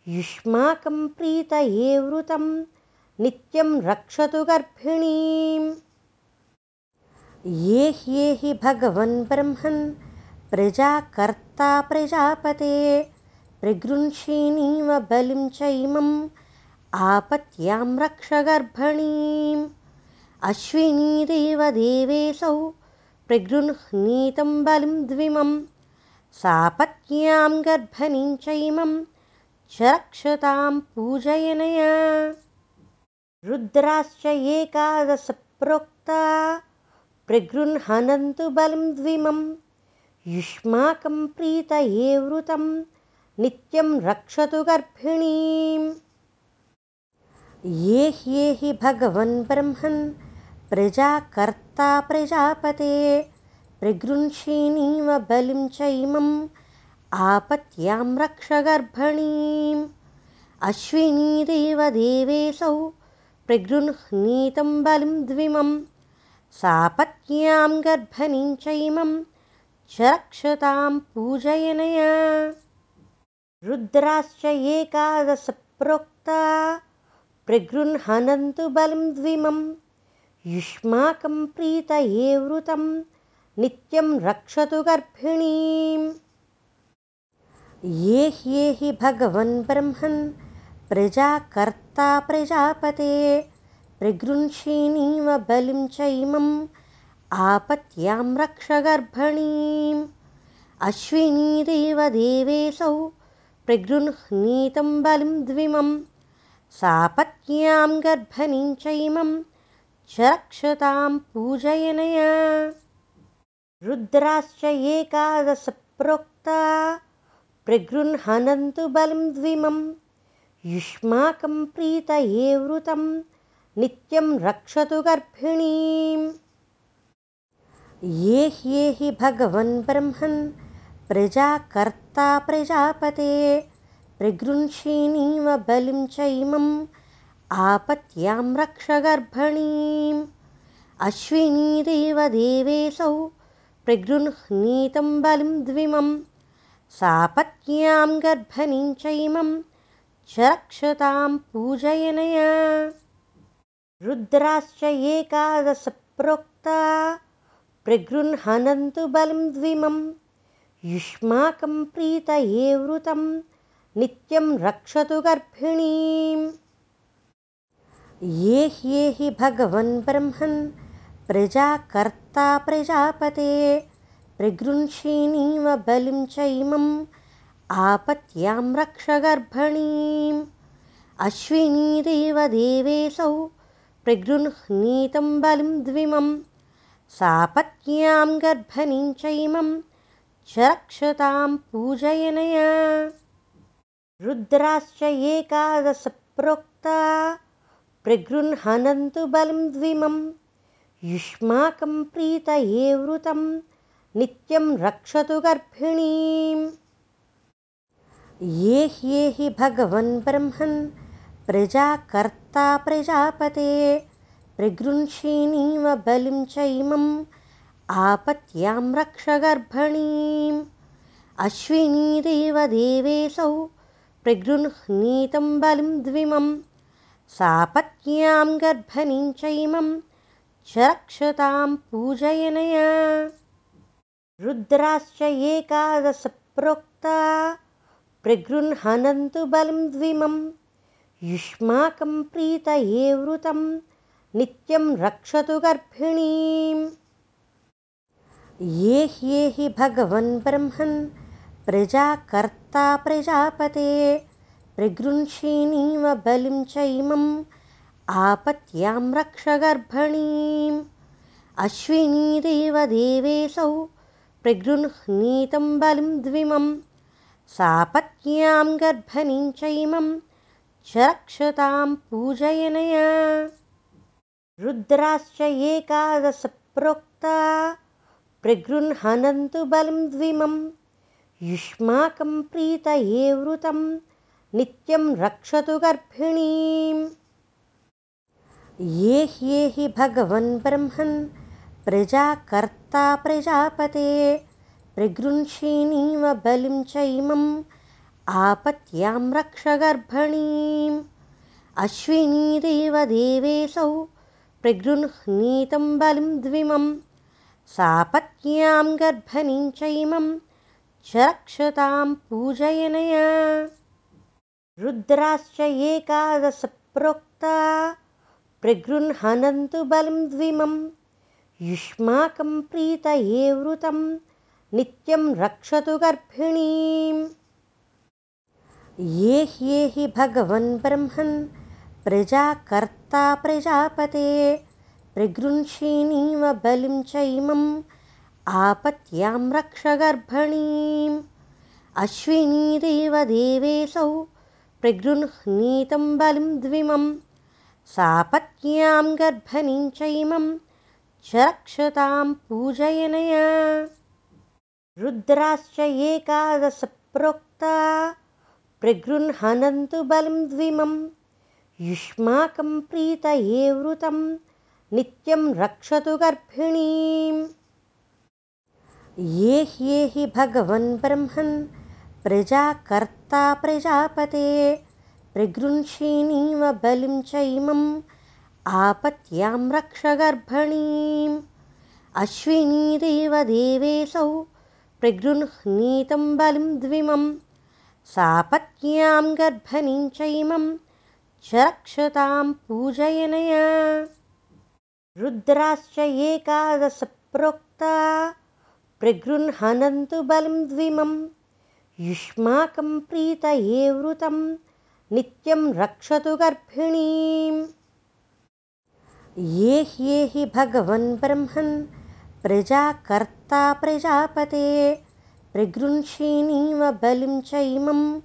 युष्माकं प्रीतये वृतं नित्यं रक्षतु गर्भिणीम्। ये ह्येहि भगवन् ब्रह्मन् प्रजाकर्ता प्रजापते प्रगृह्षीणीव बलिं चैमम् आपत्यां रक्ष गर्भणीम्। अश्विनीदेवदेवेऽसौ प्रगृह्णीतं बलिं द्विमम् सापत्न्यां गर्भणीं चैमं च रक्षतां पूजयनया। रुद्राश्च एकादशप्रोक्ता प्रगृह्णन्तु बलिं द्विमं युष्माकं प्रीतये वृतं नित्यं रक्षतु गर्भिणीम्। ये ह्येहि भगवन् ब्रह्मन् प्रजाकर्ता प्रजापते प्रगृह्षीणीव बलिं चैमम् आपत्यां रक्ष गर्भणीम्। अश्विनीदेवदेवेऽसौ प्रगृह्णीतं बलिं द्विमं सापत्न्यां गर्भणीं चैमं च रक्षतां पूजयनया। रुद्राश्च एकादशप्रोक्ता बलिं द्विमं युष्माकं प्रीतये वृतं नित्यं रक्षतु गर्भिणीम्। ये ह्येहि भगवन् ब्रह्मन् प्रजाकर्ता प्रजापते प्रगृह्षीणीव बलिं चैमम् आपत्यां रक्ष गर्भणीम्। अश्विनीदेवदेवेऽसौ प्रगृह्णीतं बलिं द्विमं सापत्न्यां गर्भणीं चैमं च पूजयनया। रुद्राश्च एकादशप्रोक्ता। प्रगृह्णन्तु बलिं द्विमं। युष्माकं प्रीतये वृतं। नित्यं रक्षतु गर्भिणीम्। ये ह्येहि भगवन् ब्रह्मन्। प्रजाकर्ता प्रजापते। प्रगृह्षीणीव बलिं चैमम् आपत्यां रक्ष गर्भणीम्। अश्विनीदेवदेवेऽसौ प्रगृह्णीतं बलिं द्विमं सापत्न्यां गर्भणीं चैमं च रक्षतां पूजयनया। रुद्राश्च एकादशप्रोक्ता प्रगृह्णन्तु बलिं द्विमं युष्माकं प्रीतये वृतं नित्यं रक्षतु गर्भिणीम् ये ह्येहि भगवन् ब्रह्मन् प्रजाकर्ता प्रजापते प्रगृह्षीणीव बलिं चैमम् आपत्यां रक्ष गर्भणीम्। अश्विनीदेवदेवेऽसौ प्रगृह्णीतं बलिं द्विमं सापत्न्यां गर्भणीं चैमं च रक्षतां पूजयनया। रुद्राश्च एकादशप्रोक्ता प्रगृह्णन्तु बलिं द्विमम्। युष्माकं प्रीतये वृतं नित्यं रक्षतु गर्भिणीम्। ये ह्येहि भगवन् ब्रह्मन् प्रजाकर्ता प्रजापते। प्रगृह्षीणीव बलिं चैमम् आपत्यां रक्ष गर्भणीम्। अश्विनीदेवदेवेऽसौ प्रगृह्णीतं बलिं द्विमं सापत्न्यां गर्भणीं चैमं च रक्षतां पूजयनया। रुद्राश्च एकादशप्रोक्ता प्रगृह्णन्तु बलिं द्विमं। युष्माकं प्रीतये वृतं नित्यं रक्षतु गर्भिणीम्। ये ह्येहि भगवन् ब्रह्मन् प्रजाकर्ता प्रजापते प्रगृह्षीणीव बलिं चैमम् आपत्यां रक्ष गर्भणीम्। अश्विनीदेवदेवेऽसौ प्रगृह्णीतं बलिं द्विमं सापत्न्यां गर्भणीं च इमं च रक्षतां पूजयनया। रुद्राश्च एकादशप्रोक्ता प्रगृह्णन्तु बलं द्विमं युष्माकं प्रीतये वृतं नित्यं रक्षतु गर्भिणीम्। ये ह्येहि भगवन् ब्रह्मन् प्रजाकर्ता प्रजापते प्रगृंषीणीव बलिं चैमम् आपत्यां रक्ष गर्भणीम्। अश्विनीदेव देवेशौ प्रगृह्णीतं बलिं द्विमं सापत्न्यां गर्भणीं चैमं च रक्षतां पूजयनया रुद्राश्च एकादश प्रोक्ता प्रगृह्णन्तु बलं द्विमं युष्माकं प्रीतये वृतं नित्यं रक्षतु गर्भिणीम्। ये ह्येहि भगवन् ब्रह्मन् प्रजाकर्ता प्रजापते प्रगृंषीणीव बलिं चैमम् आपत्यां रक्ष गर्भणीम्। अश्विनीदेव देवेशौ प्रगृह्णीतं बलिं द्विमम् सापत्न्यां गर्भणीं चैमं च रक्षतां पूजयनया। रुद्राश्च एकादश प्रोक्ता प्रगृह्णन्तु बलं द्विमं युष्माकं प्रीतये वृतं नित्यं रक्षतु गर्भिणीम्। ये ह्येहि भगवन् ब्रह्मन् प्रजाकर्ता प्रजापते प्रगृंषीणीव बलिं चैमम् आपत्यां रक्ष गर्भणीम् अश्विनीदेव देवेशौ प्रगृह्णीतं बलिं द्विमं सापत्न्यां गर्भणीं चैमं च रक्षतां पूजयनया। रुद्राश्च एकादश प्रोक्ता प्रगृह्णन्तु बलं द्विमं युष्माकं प्रीतये वृतं नित्यं रक्षतु गर्भिणीम्। ये ह्येहि भगवन् ब्रह्मन् प्रजाकर्ता प्रजापते प्रगृंषीणीव बलिं चैमम्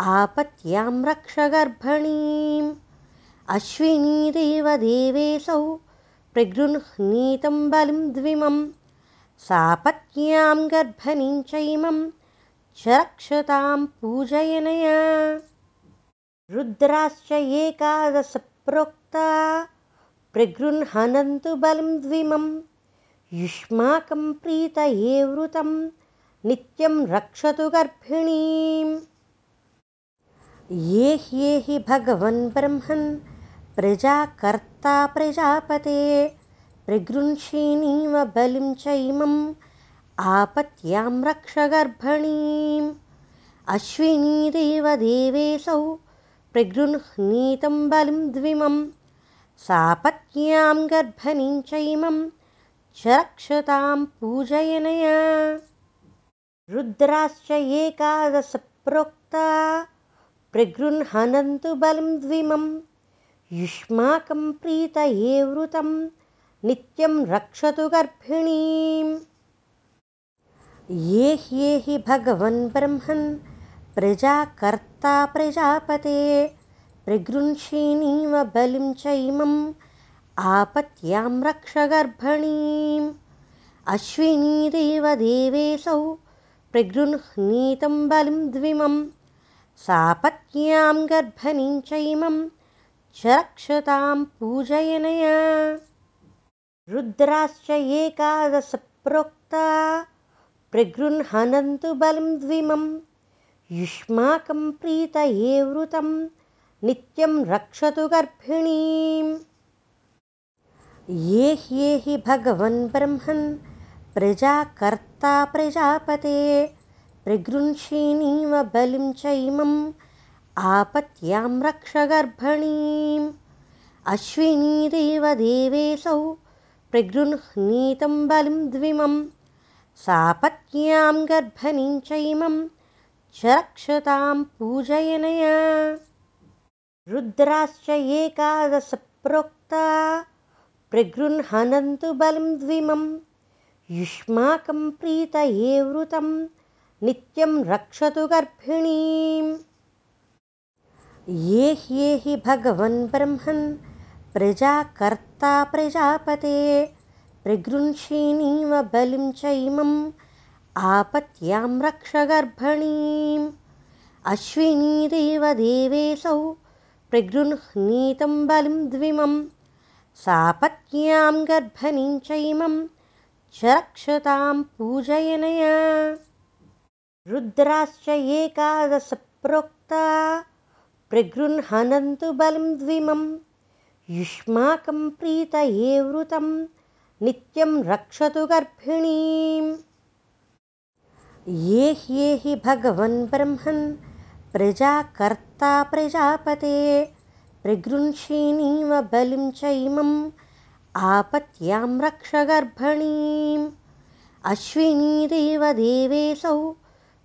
आपत्यां रक्ष गर्भणीम्। अश्विनीदेव देवेशौ प्रगृह्णीतं बलिं द्विमं सापत्न्यां गर्भणीं चैमं च रक्षतां पूजयनया। रुद्राश्च एकादश प्रोक्ता प्रगृह्णन्तु बलं द्विमं। युष्माकं प्रीतये वृतं। नित्यं रक्षतु गर्भिणीम्। ये ह्येहि भगवन् ब्रह्मन्। प्रजाकर्ता प्रजापते। प्रगृंषीणीव बलिं चैमम् आपत्यां रक्ष गर्भणीम्। अश्विनीदेव देवेशौ प्रगृह्णीतं बलिं द्विमं। सापत्न्यां गर्भणीं चैमं च रक्षतां पूजयनया। रुद्राश्च एकादश प्रोक्ता प्रगृह्णन्तु बलं द्विमं। युष्माकं प्रीतये वृतं नित्यं रक्षतु गर्भिणीम् ये ह्येहि भगवन् ब्रह्मन् प्रजाकर्ता प्रजापते। प्रगृंषीणीव बलिं चैमम् आपत्यां रक्ष गर्भणीम्। अश्विनीदेव देवेशौ प्रगृह्णीतं बलिं द्विमं सापत्न्यां गर्भणीं चैमं च रक्षतां पूजयनया। रुद्राश्च एकादश प्रोक्ता प्रगृह्णन्तु बलं द्विमम् युष्माकं प्रीतये वृतं नित्यं रक्षतु गर्भिणीम्। ये ह्येहि भगवन् ब्रह्मन् प्रजाकर्ता प्रजापते प्रगृंषीणीव बलिं चैमम् आपत्यां रक्ष गर्भणीम्। अश्विनीदेव देवेशौ प्रगृह्णीतं बलिं सापत्न्यां गर्भणीं चैमम् च रक्षतां पूजयनया। रुद्राश्च एकादश प्रोक्ता प्रगृह्णन्तु बलं द्विमं। युष्माकं प्रीतये वृतं नित्यं रक्षतु गर्भिणीम् ये ह्येहि भगवन् ब्रह्मन् प्रजाकर्ता प्रजापते प्रगृह्षीणीव बलिं चैमम् आपत्यां रक्ष गर्भणीम्। अश्विनीदेव देवेशौ प्रगृह्णीतं बलिं द्विमं सापत्न्यां गर्भणीं चैमं च रक्षतां पूजयनया। रुद्राश्च एकादशप्रोक्ता प्रगृह्णन्तु बलिं द्विमं युष्माकं प्रीतये वृतं नित्यं रक्षतु गर्भिणीम्। ये ह्येहि भगवन् ब्रह्मन् प्रजाकर्ता प्रजापते प्रगृह्षीणीव बलिं चैमम् आपत्यां रक्ष गर्भणीम्। अश्विनीदेव देवेशौ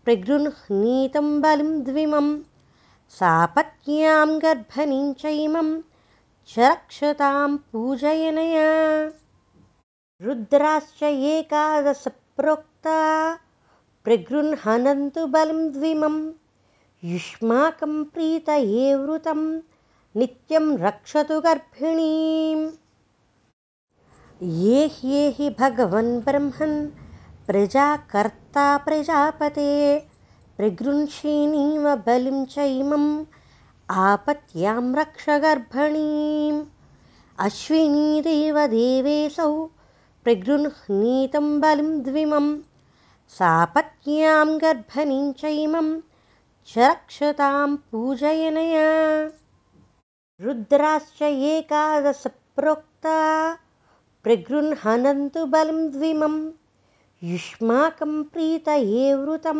प्रगृह्णीतं बलिं द्विमं सापत्न्यां गर्भणीं चैमं च रक्षतां पूजयनया रुद्राश्च एकादशप्रोक्ता प्रगृह्णन्तु बलिं द्विमं। युष्माकं प्रीतये वृतं नित्यं रक्षतु गर्भिणीम्। ये ह्येहि भगवन् ब्रह्मन् प्रजाकर्ता प्रजापते प्रगृह्षीणीव बलिं चैमम् आपत्यां रक्ष गर्भणीम्। अश्विनीदेव देवेशौ प्रगृह्णीतं बलिं द्विमम् सापत्न्यां गर्भणीं चैमं च रक्षतां पूजयनया। रुद्राश्च एकादशप्रोक्ता प्रगृह्णन्तु बलिं द्विमं युष्माकं प्रीतये वृतं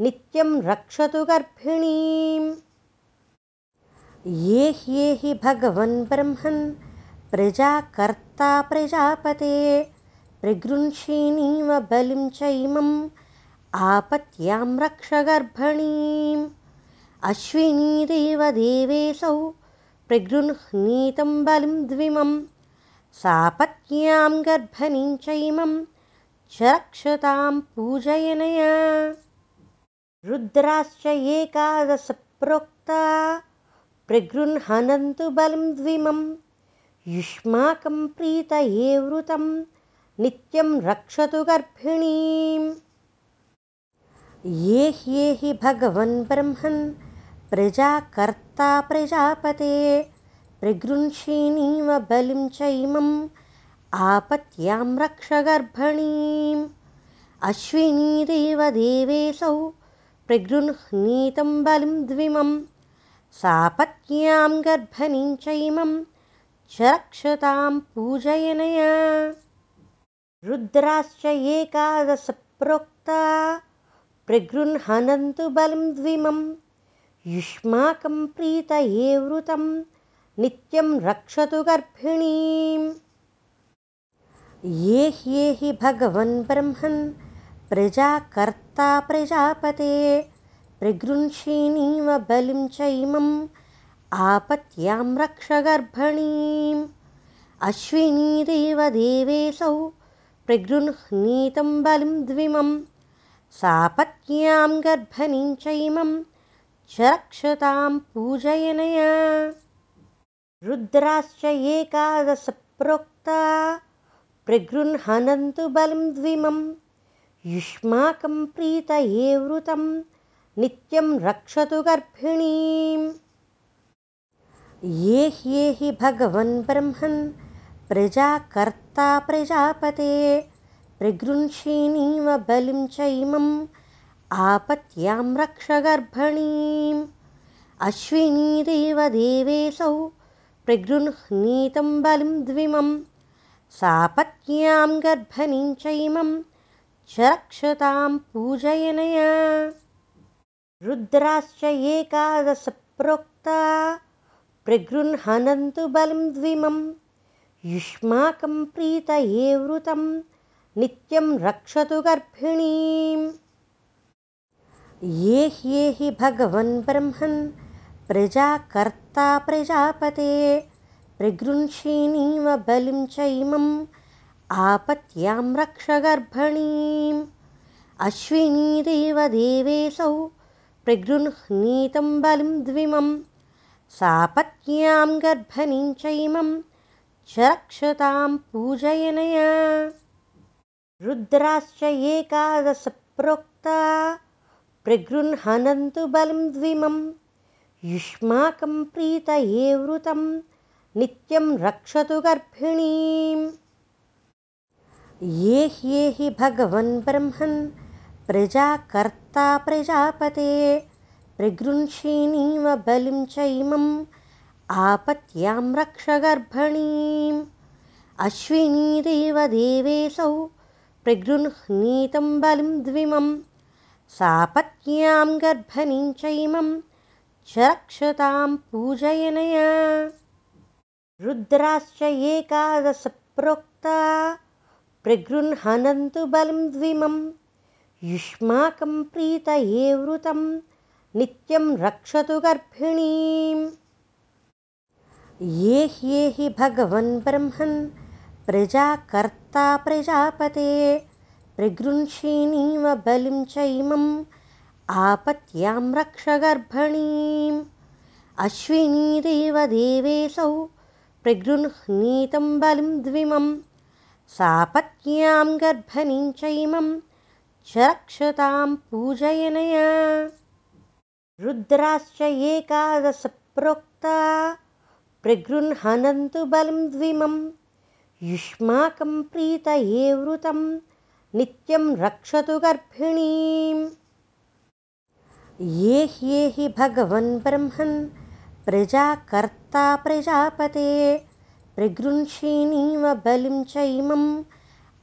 नित्यं रक्षतु गर्भिणीम्। ये ह्येहि भगवन् ब्रह्मन् प्रजाकर्ता प्रजापते प्रगृह्षीणीव बलिं चैमम् आपत्यां रक्ष गर्भणीम्। अश्विनीदेव देवेशौ प्रगृह्णीतं बलिं द्विमं सापत्न्यां गर्भणीं चैमं च रक्षतां पूजयनया। रुद्राश्च एकादशप्रोक्ता प्रगृह्णन्तु बलिं द्विमं युष्माकं प्रीतये वृतं नित्यं रक्षतु गर्भिणीम् ये ह्येहि भगवन् ब्रह्मन् प्रजाकर्ता प्रजापते प्रगृह्षीणीव बलिं चैमम् आपत्यां रक्ष गर्भणीम् अश्विनीदेव देवेशौ प्रगृह्णीतं बलिं द्विमं सापत्न्यां गर्भणीं चैमं च पूजयनया। रुद्राश्च एकादशप्रोक्ता। प्रगृह्णन्तु बलिं द्विमं युष्माकं प्रीतये वृतं। नित्यं रक्षतु गर्भिणीम्। ये ह्येहि भगवन् ब्रह्मन्। प्रजाकर्ता प्रजापते। प्रगृह्षीणीव बलिं चैमम् आपत्यां रक्ष गर्भणीम्। अश्विनीदेव देवेशौ प्रगृह्णीतं बलिं द्विमं सापत्न्यां गर्भणीं चैमं च रक्षतां पूजयनया। रुद्राश्च एकादशप्रोक्ता प्रगृह्णन्तु बलिं द्विमं युष्माकं प्रीतये वृतं नित्यं रक्षतु गर्भिणीम् ये ह्येहि भगवन् ब्रह्मन् प्रजाकर्ता प्रजापते प्रगृह्षीणीव बलिं चैमम् आपत्यां रक्ष गर्भणीम् अश्विनीदेव देवेशौ प्रगृह्णीतं बलिं द्विमं सापत्न्यां गर्भणीं चैमं च रक्षतां पूजयनया। रुद्राश्च एकादशप्रोक्ता प्रगृह्णन्तु बलिं द्विमम् युष्माकं प्रीतये वृतं नित्यं रक्षतु गर्भिणीम्। ये ह्येहि भगवन् ब्रह्मन् प्रजाकर्ता प्रजापते प्रगृह्षीणीव बलिं चैमम् आपत्यां रक्ष गर्भणीम्। अश्विनीदेवदेवेऽसौ प्रगृह्णीतं बलिं द्विमं सापत्न्यां गर्भणीं चैमं च रक्षतां पूजयनया। रुद्राश्च एकादशप्रोक्ता प्रगृह्णन्तु बलिं द्विमं युष्माकं प्रीतये वृतं नित्यं रक्षतु गर्भिणीम्। ये ह्येहि भगवन् ब्रह्मन् प्रजाकर्ता प्रजापते प्रगृह्षिणीव बलिं चैमम् आपत्यां रक्ष गर्भणीम् अश्विनीदेवदेवेऽसौ प्रगृह्णीतं बलिं द्विमं सापत्न्यां गर्भणीं चैमं च रक्षतां पूजयनया रुद्राश्च एकादशप्रोक्ता प्रगृह्णन्तु बलिं द्विमं युष्माकं प्रीतये वृतं नित्यं रक्षतु गर्भिणीम्। ये ह्येहि भगवन् ब्रह्मन् प्रजाकर्ता प्रजापते प्रगृह्षिणीव बलिं चैमम् आपत्यां रक्ष गर्भणीम्। अश्विनीदेवदेवेऽसौ प्रगृह्णीतं बलिं द्विमं सापत्न्यां गर्भणीं चैमं च रक्षतां पूजयनया रुद्राश्च एकादशप्रोक्ता प्रगृह्णन्तु बलिं द्विमम् युष्माकं प्रीतये वृतं नित्यं रक्षतु गर्भिणीम्। ये ह्येहि भगवन् ब्रह्मन् प्रजाकर्ता प्रजापते प्रगृह्षिणीव बलिं चैमम्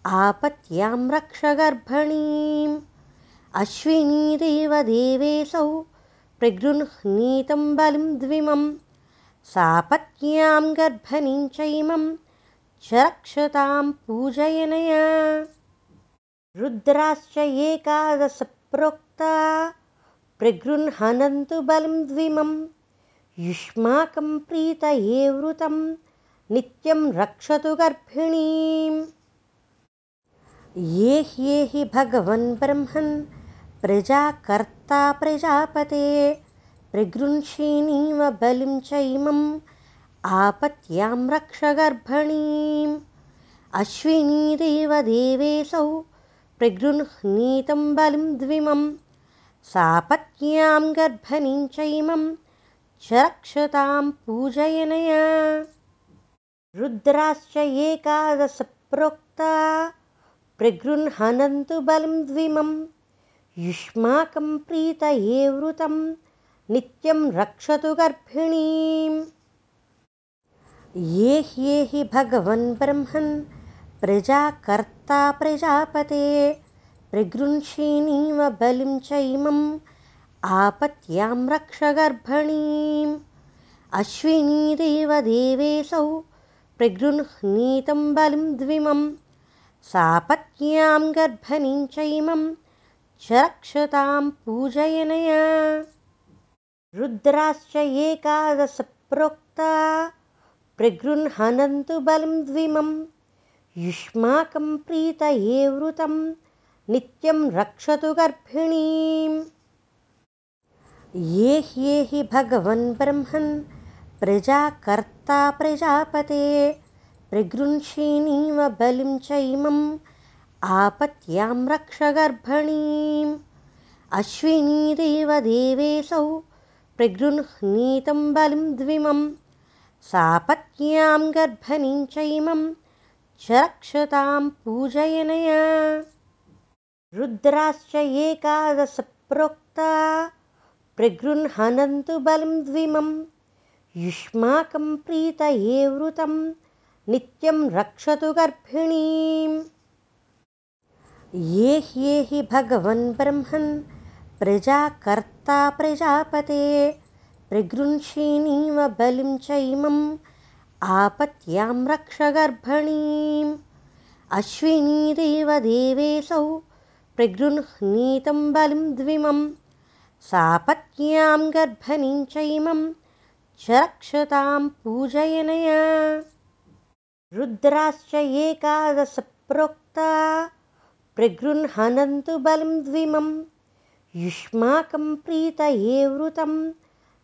आपत्यां रक्ष गर्भणीम्। अश्विनीदेवदेवेऽसौ प्रगृह्णीतं बलिं द्विमं सापत्न्यां गर्भणीं चैमम् च रक्षतां पूजयनया। रुद्राश्च एकादशप्रोक्ता प्रगृह्णन्तु बलिं द्विमं युष्माकं प्रीतये वृतं नित्यं रक्षतु गर्भिणीम्। ये ह्येहि भगवन् ब्रह्मन् प्रजाकर्ता प्रजापते प्रगृह्षिणीव बलिं चैमम् आपत्यां रक्ष गर्भणीम्। अश्विनीदेवदेवेऽसौ प्रगृह्णीतं बलिं द्विमं सापत्न्यां गर्भणीं चैमं च रक्षतां पूजयनया। रुद्राश्च एकादशप्रोक्ता बलिं द्विमं युष्माकं प्रीतये वृतं नित्यं रक्षतु गर्भिणीम्। ये ह्येहि भगवन् ब्रह्मन् प्रजाकर्ता प्रजापते प्रगृह्षिणीव बलिं चैमम् आपत्यां रक्ष गर्भणीम्। अश्विनीदेवदेवेऽसौ प्रगृह्णीतं बलिं द्विमं सापत्न्यां गर्भणीं चैमं च रक्षतां पूजयनया। रुद्राश्च एकादशप्रोक्ता। प्रगृह्णन्तु बलिं द्विमं। युष्माकं प्रीतये वृतं। नित्यं रक्षतु गर्भिणीम् ये ह्येहि भगवन् ब्रह्मन्। प्रजाकर्ता प्रजापते। प्रगृह्षिणीव बलिं चैमम् आपत्यां रक्ष गर्भणीम्। अश्विनीदेवदेवेऽसौ प्रगृह्णीतं बलिं द्विमम्। सापत्न्यां गर्भणीं चैमं च रक्षतां पूजयनया। रुद्राश्च एकादशप्रोक्ता प्रगृह्णन्तु बलिं द्विमं युष्माकं प्रीतये वृतं नित्यं रक्षतु गर्भिणीम् ये ह्येहि भगवन् ब्रह्मन् प्रजाकर्ता प्रजापते। प्रगृह्षिणीव बलिं चैमम् आपत्यां रक्ष गर्भणीम्। अश्विनीदेवदेवेऽसौ प्रगृह्णीतं बलिं द्विमं सापत्न्यां गर्भणीं चैमं च रक्षतां पूजयनया। रुद्राश्च एकादशप्रोक्ता प्रगृह्णन्तु बलं द्विमं। युष्माकं प्रीतये वृतं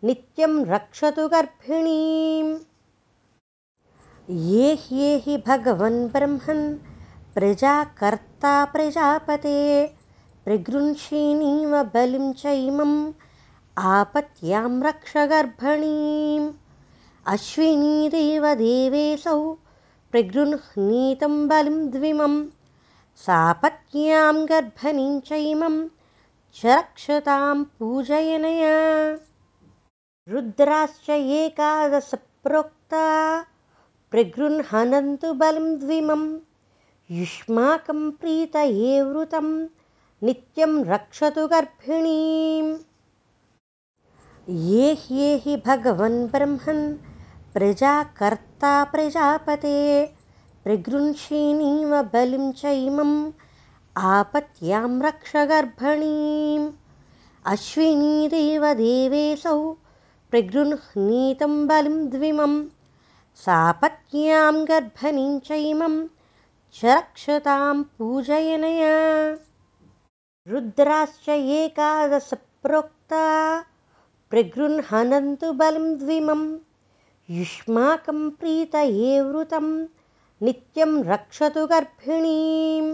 नित्यं रक्षतु गर्भिणीम्। ये ह्येहि भगवन् ब्रह्मन् प्रजाकर्ता प्रजापते प्रगृंषीणीव बलिं चैमम् आपत्यां रक्ष गर्भणीम्। अश्विनीदेव देवेशौ प्रगृह्णीतं बलिं सापत्न्यां गर्भणीं चैमं च रक्षतां पूजयनया। रुद्राश्च एकादशप्रोक्ता प्रगृह्णन्तु बलं द्विमं। युष्माकं प्रीतये वृतं नित्यं रक्षतु गर्भिणीम्। ये ह्येहि भगवन् ब्रह्मन् प्रजाकर्ता प्रजापते प्रगृंषीणीव बलिं चैमम् आपत्यां रक्ष गर्भणीम्। अश्विनीदेव देवेशौ प्रगृह्णीतं बलिं द्विमम्। सापत्न्यां गर्भणीं चैमं च रक्षतां पूजयनया। रुद्राश्च एकादशप्रोक्ता प्रगृह्णन्तु बलं द्विमं युष्माकं प्रीतये वृतं नित्यं रक्षतु गर्भिणीम्।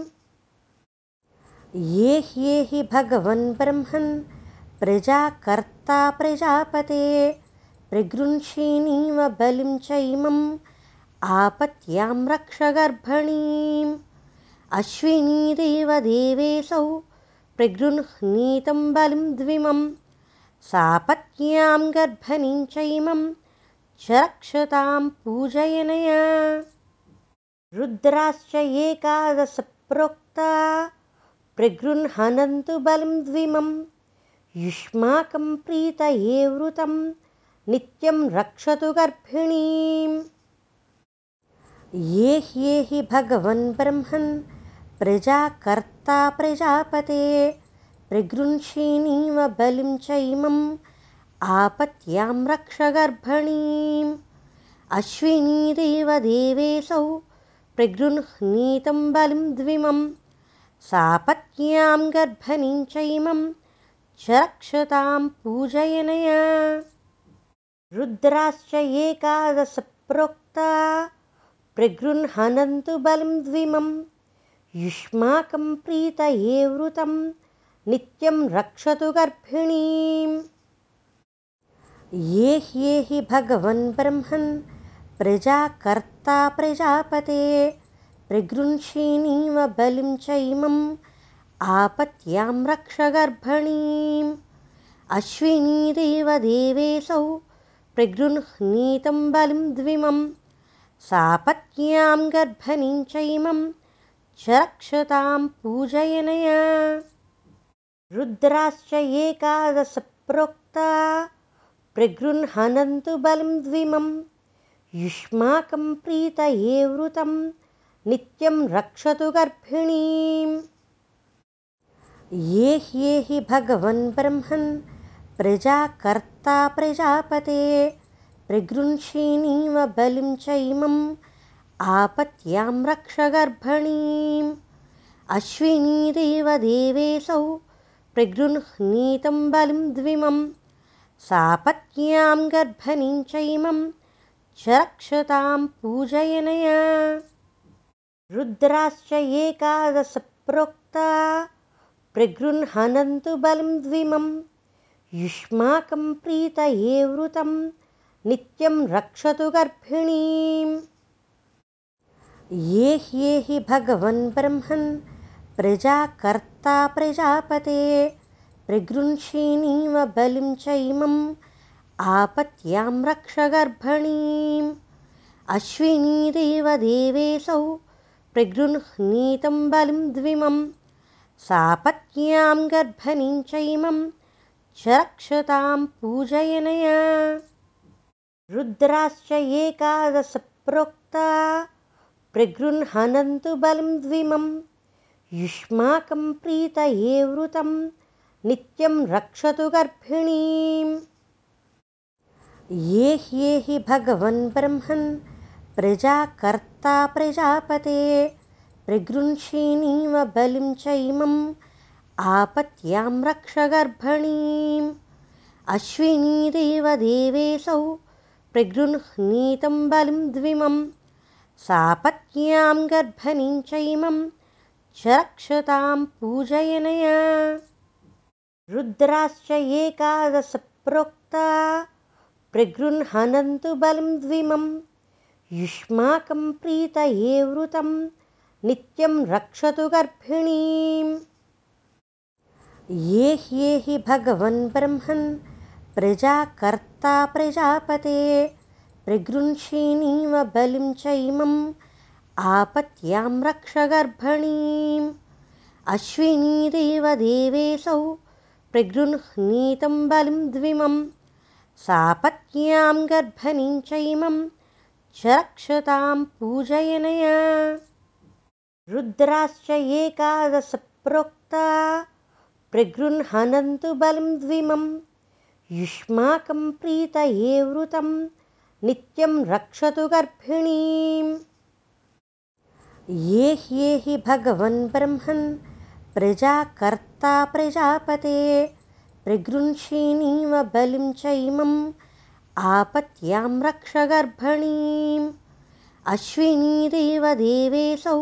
ये ह्येहि भगवन् ब्रह्मन् प्रजाकर्ता प्रजापते प्रगृंषीणीव बलिं चैमम् आपत्यां रक्ष गर्भणीम्। अश्विनीदेव देवेशौ प्रगृह्णीतं बलिं द्विमं सापत्न्यां गर्भणीं चैमं च रक्षतां पूजयनया रुद्राश्च एकादशप्रोक्ता प्रगृह्णन्तु बलं द्विमं युष्माकं प्रीतये वृतं नित्यं रक्षतु गर्भिणीम्। ये ह्येहि भगवन् ब्रह्मन् प्रजाकर्ता प्रजापते प्रगृंषीणीव बलिं चैमम् आपत्यां रक्ष गर्भणीम्। अश्विनीदेव देवेशौ प्रगृह्णीतं बलिं द्विमं सापत्न्यां गर्भणीं चैमं च रक्षतां पूजयनया। रुद्राश्च एकादशप्रोक्ता प्रगृह्णन्तु बलं द्विमं युष्माकं प्रीतये वृतं नित्यं रक्षतु गर्भिणीम्। ये ह्येहि भगवन् ब्रह्मन् प्रजाकर्ता प्रजापते प्रगृंषीणीव बलिं चैमम् आपत्यां रक्ष गर्भणीम् अश्विनीदेव देवेशौ प्रगृह्णीतं बलिं द्विमं सापत्न्यां गर्भणीं चैमं च रक्षतां पूजयनया। रुद्राश्च एकादशप्रोक्ता बलं द्विमं युष्माकं प्रीतये वृतं नित्यं रक्षतु गर्भिणीम्। ये ह्येहि भगवन् ब्रह्मन् प्रजाकर्ता प्रजापते प्रगृंषीणीव बलिं चैमम् आपत्यां रक्ष गर्भणीम्। अश्विनीदेव देवेशौ प्रगृह्णीतं बलिं द्विमं सापत्न्यां गर्भणीं चैमं च रक्षतां पूजयनया। रुद्राश्च एकादशप्रोक्ता। प्रगृह्णन्तु बलं द्विमम् युष्माकं प्रीतये वृतं। नित्यं रक्षतु गर्भिणीम्। ये ह्येहि भगवन् ब्रह्मन्। प्रजाकर्ता प्रजापते। प्रगृंषीणीव बलिं चैमम्। आपत्यां रक्ष गर्भणीम्। अश्विनीदेव देवेशौ प्रगृह्णीतं बलिं द्विमं। सापत्न्यां गर्भणीं चैमं च रक्षतां पूजयनया। रुद्राश्च एकादशप्रोक्ता प्रगृह्णन्तु बलं द्विमं। युष्माकं प्रीतये वृतं नित्यं रक्षतु गर्भिणीम् ये ह्येहि भगवन् ब्रह्मन् प्रजाकर्ता प्रजापते। प्रगृह्षिणीव बलिं च इमम् आपत्यां रक्ष गर्भणीम्। अश्विनीदेव देवेऽसौ प्रगृह्णीतं बलिं द्विमम्। सापत्न्यां गर्भणीं च इमं च रक्षतां पूजयनया। रुद्राश्च एकादशप्रोक्ता प्रगृह्णन्तु बलिं द्विमम् युष्माकं प्रीतये वृतं नित्यं रक्षतु गर्भिणीम्। ये ह्येहि भगवन् ब्रह्मन् प्रजाकर्ता प्रजापते प्रगृह्षिणीव बलिं च इमम् आपत्यां रक्ष गर्भणीम्। अश्विनीदेव देवेऽसौ प्रगृह्णीतं बलिं द्विमं सापत्न्यां गर्भणीं च इमं च रक्षतां पूजयनया। रुद्राश्च एकादशप्रोक्ता प्रगृह्णन्तु बलिं द्विमं। युष्माकं प्रीतये वृतं नित्यं रक्षतु गर्भिणीम्। ये ह्येहि भगवन् ब्रह्मन् प्रजाकर्ता प्रजापते प्रगृह्षिणीव बलिं च इमम् आपत्यां रक्ष गर्भणीम् अश्विनीदेव देवेऽसौ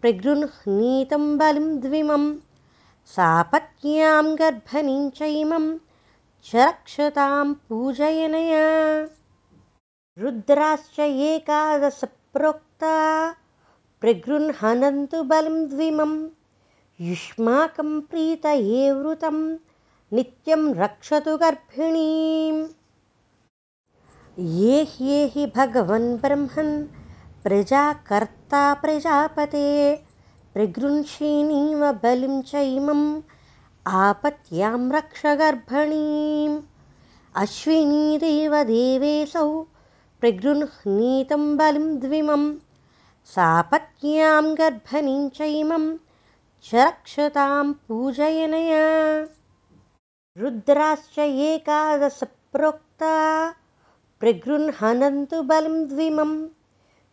प्रगृह्णीतं बलिं द्विमं सापत्न्यां गर्भणीं च इमं च रक्षतां पूजयनया रुद्राश्च एकादशप्रोक्ता प्रगृह्णन्तु बलिं द्विमम् युष्माकं प्रीतये वृतं नित्यं रक्षतु गर्भिणीम्। ये ह्येहि भगवन् ब्रह्मन् प्रजाकर्ता प्रजापते प्रगृह्षिणीव बलिं च इमम् आपत्यां रक्ष गर्भणीम्। अश्विनीदेव देवेऽसौ प्रगृह्णीतं बलिं द्विमं सापत्न्यां गर्भणीं च इमम् च रक्षतां पूजयनया रुद्राश्च एकादशप्रोक्ता प्रगृह्णन्तु बलिं द्विमं।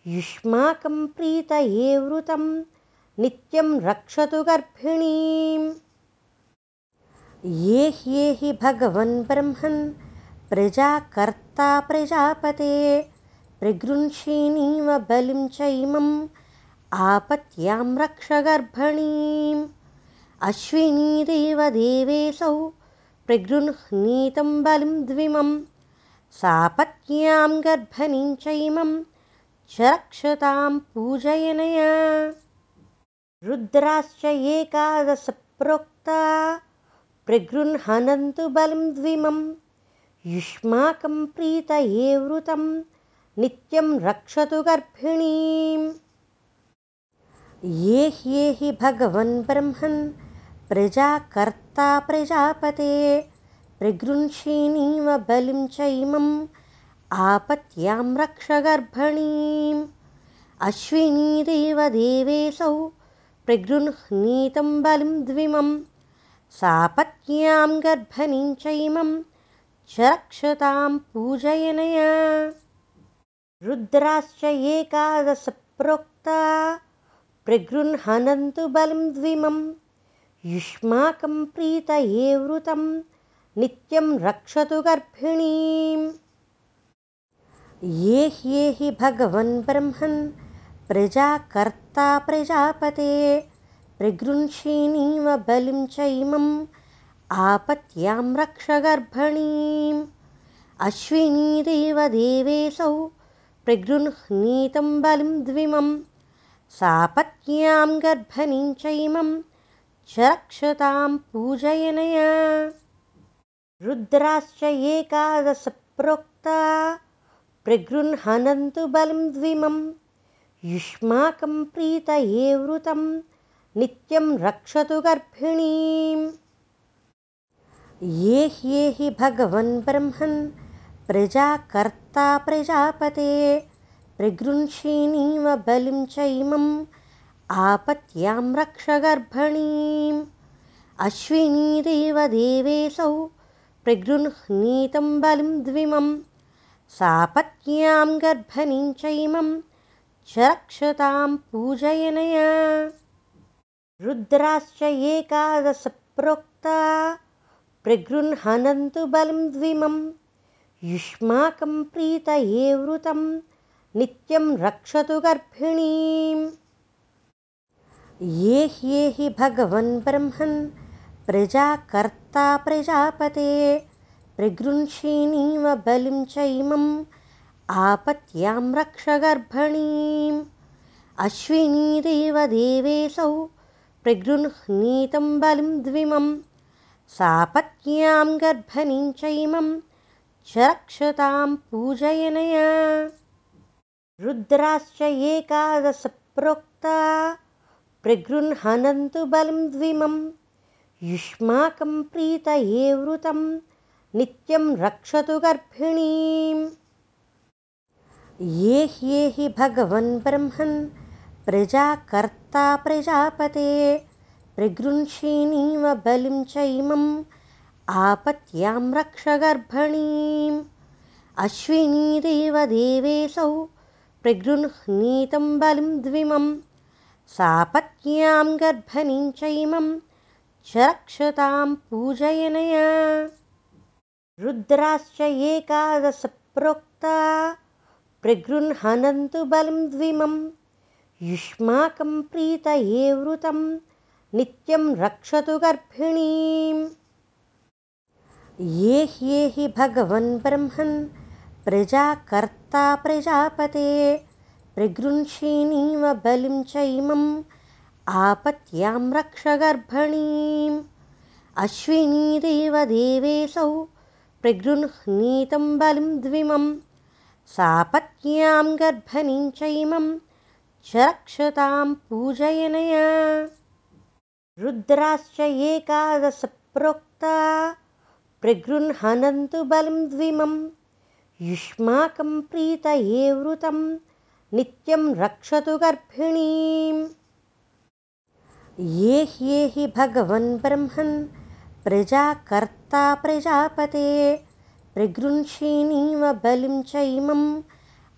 युष्माकं प्रीतये वृतं नित्यं रक्षतु गर्भिणीम्। ये ह्येहि भगवन् ब्रह्मन् प्रजाकर्ता प्रजापते प्रगृह्षिणीव बलिं च इमम् आपत्यां रक्ष गर्भणीम्। अश्विनीदेव देवेऽसौ प्रगृह्णीतं बलिं द्विमं सापत्न्यां गर्भणीं च इमं च रक्षतां पूजयनया। रुद्राश्च एकादशप्रोक्ता प्रगृह्णन्तु बलिं द्विमं युष्माकं प्रीतये वृतं नित्यं रक्षतु गर्भिणीम्। ये ह्येहि भगवन् ब्रह्मन् प्रजाकर्ता प्रजापते प्रगृह्षिणीव बलिं च इमम् आपत्यां रक्ष गर्भणीम्। अश्विनीदेव देवेऽसौ प्रगृह्णीतं बलिं द्विमं सापत्न्यां गर्भणीं च इमं च रक्षतां पूजयनया। रुद्राश्च एकादशप्रोक्ता प्रगृह्णन्तु बलिं द्विमं युष्माकं प्रीतये वृतं नित्यं रक्षतु गर्भिणीम्। ये ह्येहि भगवन् ब्रह्मन् प्रजाकर्ता प्रजापते प्रगृह्षिणीव बलिं च इमम् आपत्यां रक्ष गर्भणीम्। अश्विनीदेव देवेऽसौ प्रगृह्णीतं बलिं द्विमम् सापत्न्यां गर्भणीं च इमं च रक्षतां पूजयनया। रुद्राश्च एकादशप्रोक्ता। प्रगृह्णन्तु बलिं द्विमं युष्माकं प्रीतये वृतं। नित्यं रक्षतु गर्भिणीम्। ये ह्येहि भगवन् ब्रह्मन्। प्रजाकर्ता प्रजापते। प्रगृह्षिणीव बलिं च इमम् आपत्यां रक्ष गर्भणीम्। अश्विनीदेव देवेऽसौ प्रगृह्णीतं बलिं द्विमं सापत्न्यां गर्भणीं च इमं च रक्षतां पूजयनया। रुद्राश्च एकादशप्रोक्ता प्रगृह्णन्तु बलं द्विमं युष्माकं प्रीतये वृतं नित्यं रक्षतु गर्भिणीम् ये ह्येहि भगवन् ब्रह्मन् प्रजाकर्ता प्रजापते। प्रगृह्षिणीव बलिं चैमम् आपत्यां रक्ष गर्भणीम्। अश्विनीदेव देवेशौ प्रगृह्णीतं बलिं द्विमं सापत्न्यां गर्भणीं चैमं च रक्षतां पूजयनया। रुद्राश्च एकादशप्रोक्ता प्रगृह्णन्तु बलं द्विमं युष्माकं प्रीतये वृतं नित्यं रक्षतु गर्भिणीम्। ये ह्येहि भगवन् ब्रह्मन् प्रजाकर्ता प्रजापते प्रगृह्षिणीव बलिं चैमम् आपत्यां रक्ष गर्भणीम्। अश्विनीदेव देवेशौ प्रगृह्णीतं बलिं द्विमं सापत्न्यां गर्भणीं चैमं च रक्षतां पूजयनया। रुद्राश्च एकादशप्रोक्ता बलं द्विमं युष्माकं प्रीतये वृतं नित्यं रक्षतु गर्भिणीम्। ये ह्येहि भगवन् ब्रह्मन् प्रजाकर्ता प्रजापते प्रगृह्षिणीव बलिं चैमम् आपत्यां रक्ष गर्भणीम् अश्विनीदेव देवेशौ प्रगृह्णीतं बलिं द्विमम् सापत्न्यां गर्भणीं चैमं च रक्षतां पूजयनया। रुद्राश्च एकादशप्रोक्ता प्रगृह्णन्तु बलं द्विमं युष्माकं प्रीतये वृतं नित्यं रक्षतु गर्भिणीम्। ये ह्येहि भगवन् ब्रह्मन् प्रजाकर्ता प्रजापते प्रगृह्षिणीव बलिं चैमम्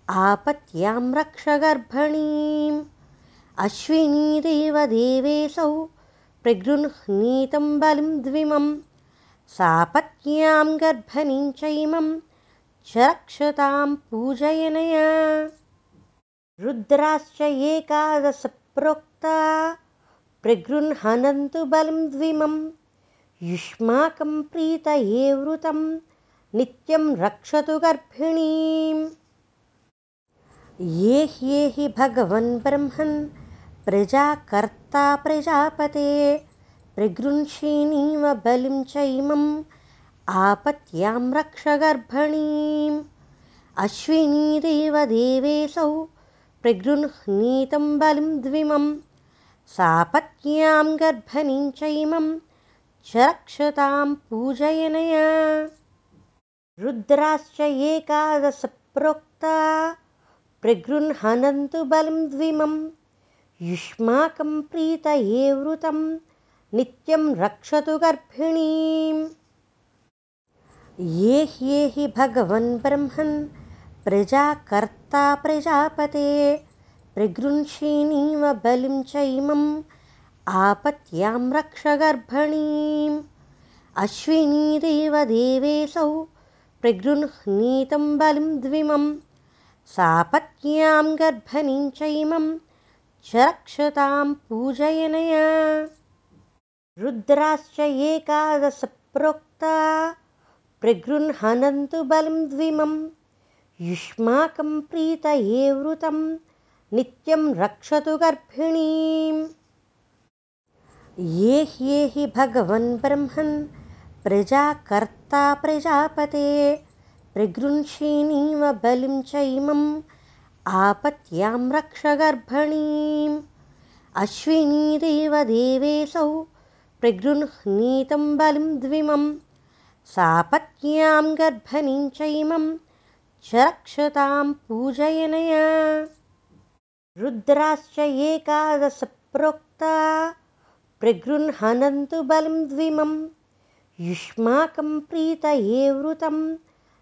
आपत्यां रक्ष गर्भणीम्। अश्विनीदेव देवेशौ प्रगृह्णीतं बलिं द्विमं सापत्न्यां गर्भणीं चैमं च रक्षतां पूजयनया रुद्राश्च एकादशप्रोक्ता प्रगृह्णन्तु बलं द्विमं युष्माकं प्रीतये वृतं नित्यं रक्षतु गर्भिणीम्। ये ह्येहि भगवन् ब्रह्मन् प्रजाकर्ता प्रजापते प्रगृह्षिणीव बलिं चैमम् आपत्यां रक्ष गर्भणीम्। अश्विनीदेव देवेशौ प्रगृह्णीतं बलिं द्विमं सापत्न्यां गर्भणीं चैमं च रक्षतां पूजयनया। रुद्राश्च एकादशप्रोक्ता प्रगृह्णन्तु बलं द्विमं युष्माकं प्रीतये वृतं नित्यं रक्षतु गर्भिणीम्। ये ह्येहि भगवन् ब्रह्मन् प्रजाकर्ता प्रजापते प्रगृह्षिणीव बलिं चैमम् आपत्यां रक्ष गर्भणीम्। अश्विनीदेव देवेशौ प्रगृह्णीतं बलिं द्विमं सापत्न्यां गर्भणीं चैमं च रक्षतां पूजयनया। रुद्राश्च एकादशप्रोक्ता प्रगृह्णन्तु बलं द्विमं युष्माकं प्रीतये वृतं नित्यं रक्षतु गर्भिणीम्। ये ह्येहि भगवन् ब्रह्मन् प्रजाकर्ता प्रजापते प्रगृह्षिणीव बलिं चैमम् आपत्यां रक्ष गर्भणीम्। अश्विनीदेव देवेशौ प्रगृह्णीतं बलिं द्विमं सापत्न्यां गर्भणीं चैमं च रक्षतां पूजयनया। रुद्राश्च एकादशप्रोक्ता। प्रगृह्णन्तु बलं द्विमम् युष्माकं प्रीतये वृतं।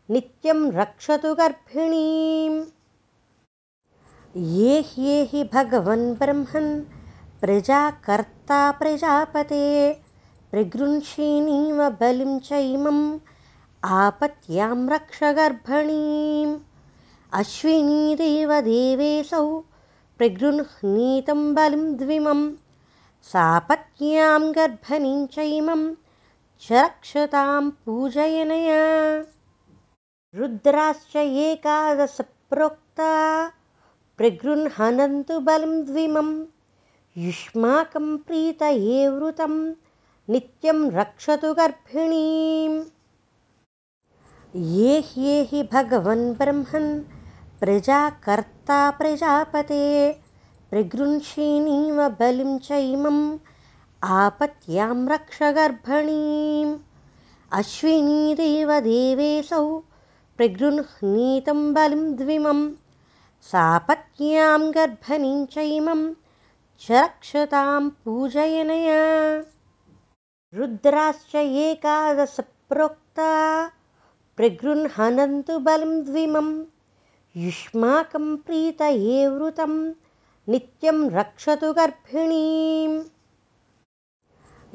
नित्यं रक्षतु गर्भिणीम्। ये ह्येहि भगवन् ब्रह्मन्। प्रजाकर्ता प्रजापते। प्रगृह्षिणीव बलिं चैमम् आपत्यां रक्ष गर्भणीम्। अश्विनीदेव देवेऽसौ प्रगृह्णीतं बलिं द्विमं। सापत्न्यां गर्भणीं चैमं च रक्षतां पूजयनया। रुद्राश्च एकादशप्रोक्ता प्रगृह्णन्तु बलिं द्विमं। युष्माकं प्रीतये वृतं नित्यं रक्षतु गर्भिणीम् ये ह्येहि भगवन् ब्रह्मन् प्रजाकर्ता प्रजापते। प्रगृह्षिणीव बलिं चैमम् आपत्यां रक्ष गर्भणीम्। अश्विनीदेव देवेऽसौ प्रगृह्णीतं बलिं द्विमं सापत्न्यां गर्भणीं चैमं च रक्षतां पूजयनया। रुद्राश्च एकादशप्रोक्ता प्रगृह्णन्तु बलिं द्विमं। युष्माकं प्रीतये वृतं नित्यं रक्षतु गर्भिणीम्।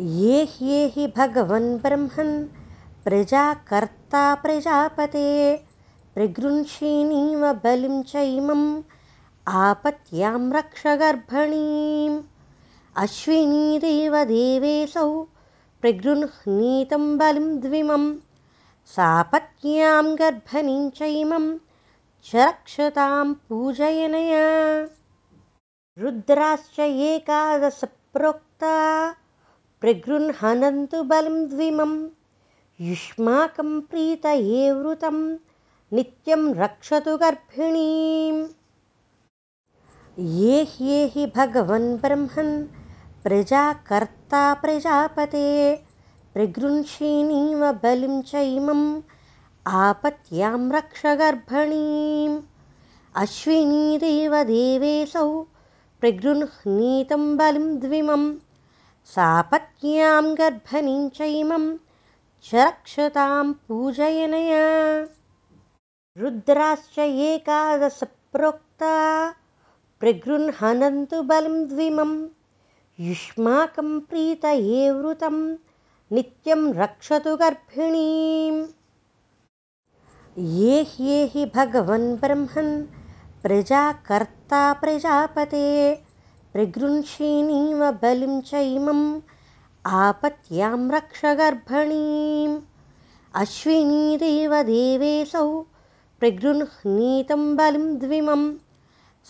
ये ह्येहि भगवन् ब्रह्मन् प्रजाकर्ता प्रजापते प्रगृह्षिणीव बलिं चैमम् आपत्यां रक्ष गर्भणीम्। अश्विनीदेव देवेऽसौ प्रगृह्णीतं बलिं द्विमम् सापत्न्यां गर्भणीं चैमं च रक्षतां पूजयनया। रुद्राश्च एकादशप्रोक्ता प्रगृह्णन्तु बलिं द्विमं। युष्माकं प्रीतये वृतं नित्यं रक्षतु गर्भिणीम्। ये ह्येहि भगवन् ब्रह्मन् प्रजाकर्ता प्रजापते प्रगृह्षिणीव बलिं चैमम् आपत्यां रक्ष अश्विनीदेव देवेऽसौ प्रगृह्णीतं बलिं द्विमं सापत्न्यां गर्भणीं चैमं च रक्षतां पूजयनया। रुद्राश्च एकादशप्रोक्ता प्रगृह्णन्तु बलिं द्विमं युष्माकं प्रीतये वृतं नित्यं रक्षतु गर्भिणीम्। ये ह्येहि भगवन् ब्रह्मन् प्रजाकर्ता प्रजापते प्रगृह्षिणीव बलिं चैमम् आपत्यां रक्ष गर्भणीम्। अश्विनीदेव देवेऽसौ प्रगृह्णीतं बलिं द्विमं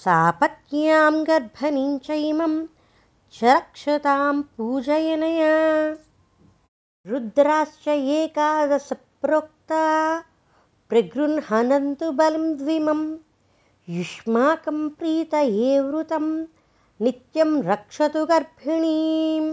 सापत्न्यां गर्भणीं चैमं च रक्षतां पूजयनया रुद्राश्च एकादशप्रोक्ता प्रगृह्णन्तु बलिं द्विमं युष्माकं प्रीतये वृतं नित्यं रक्षतु गर्भिणीम्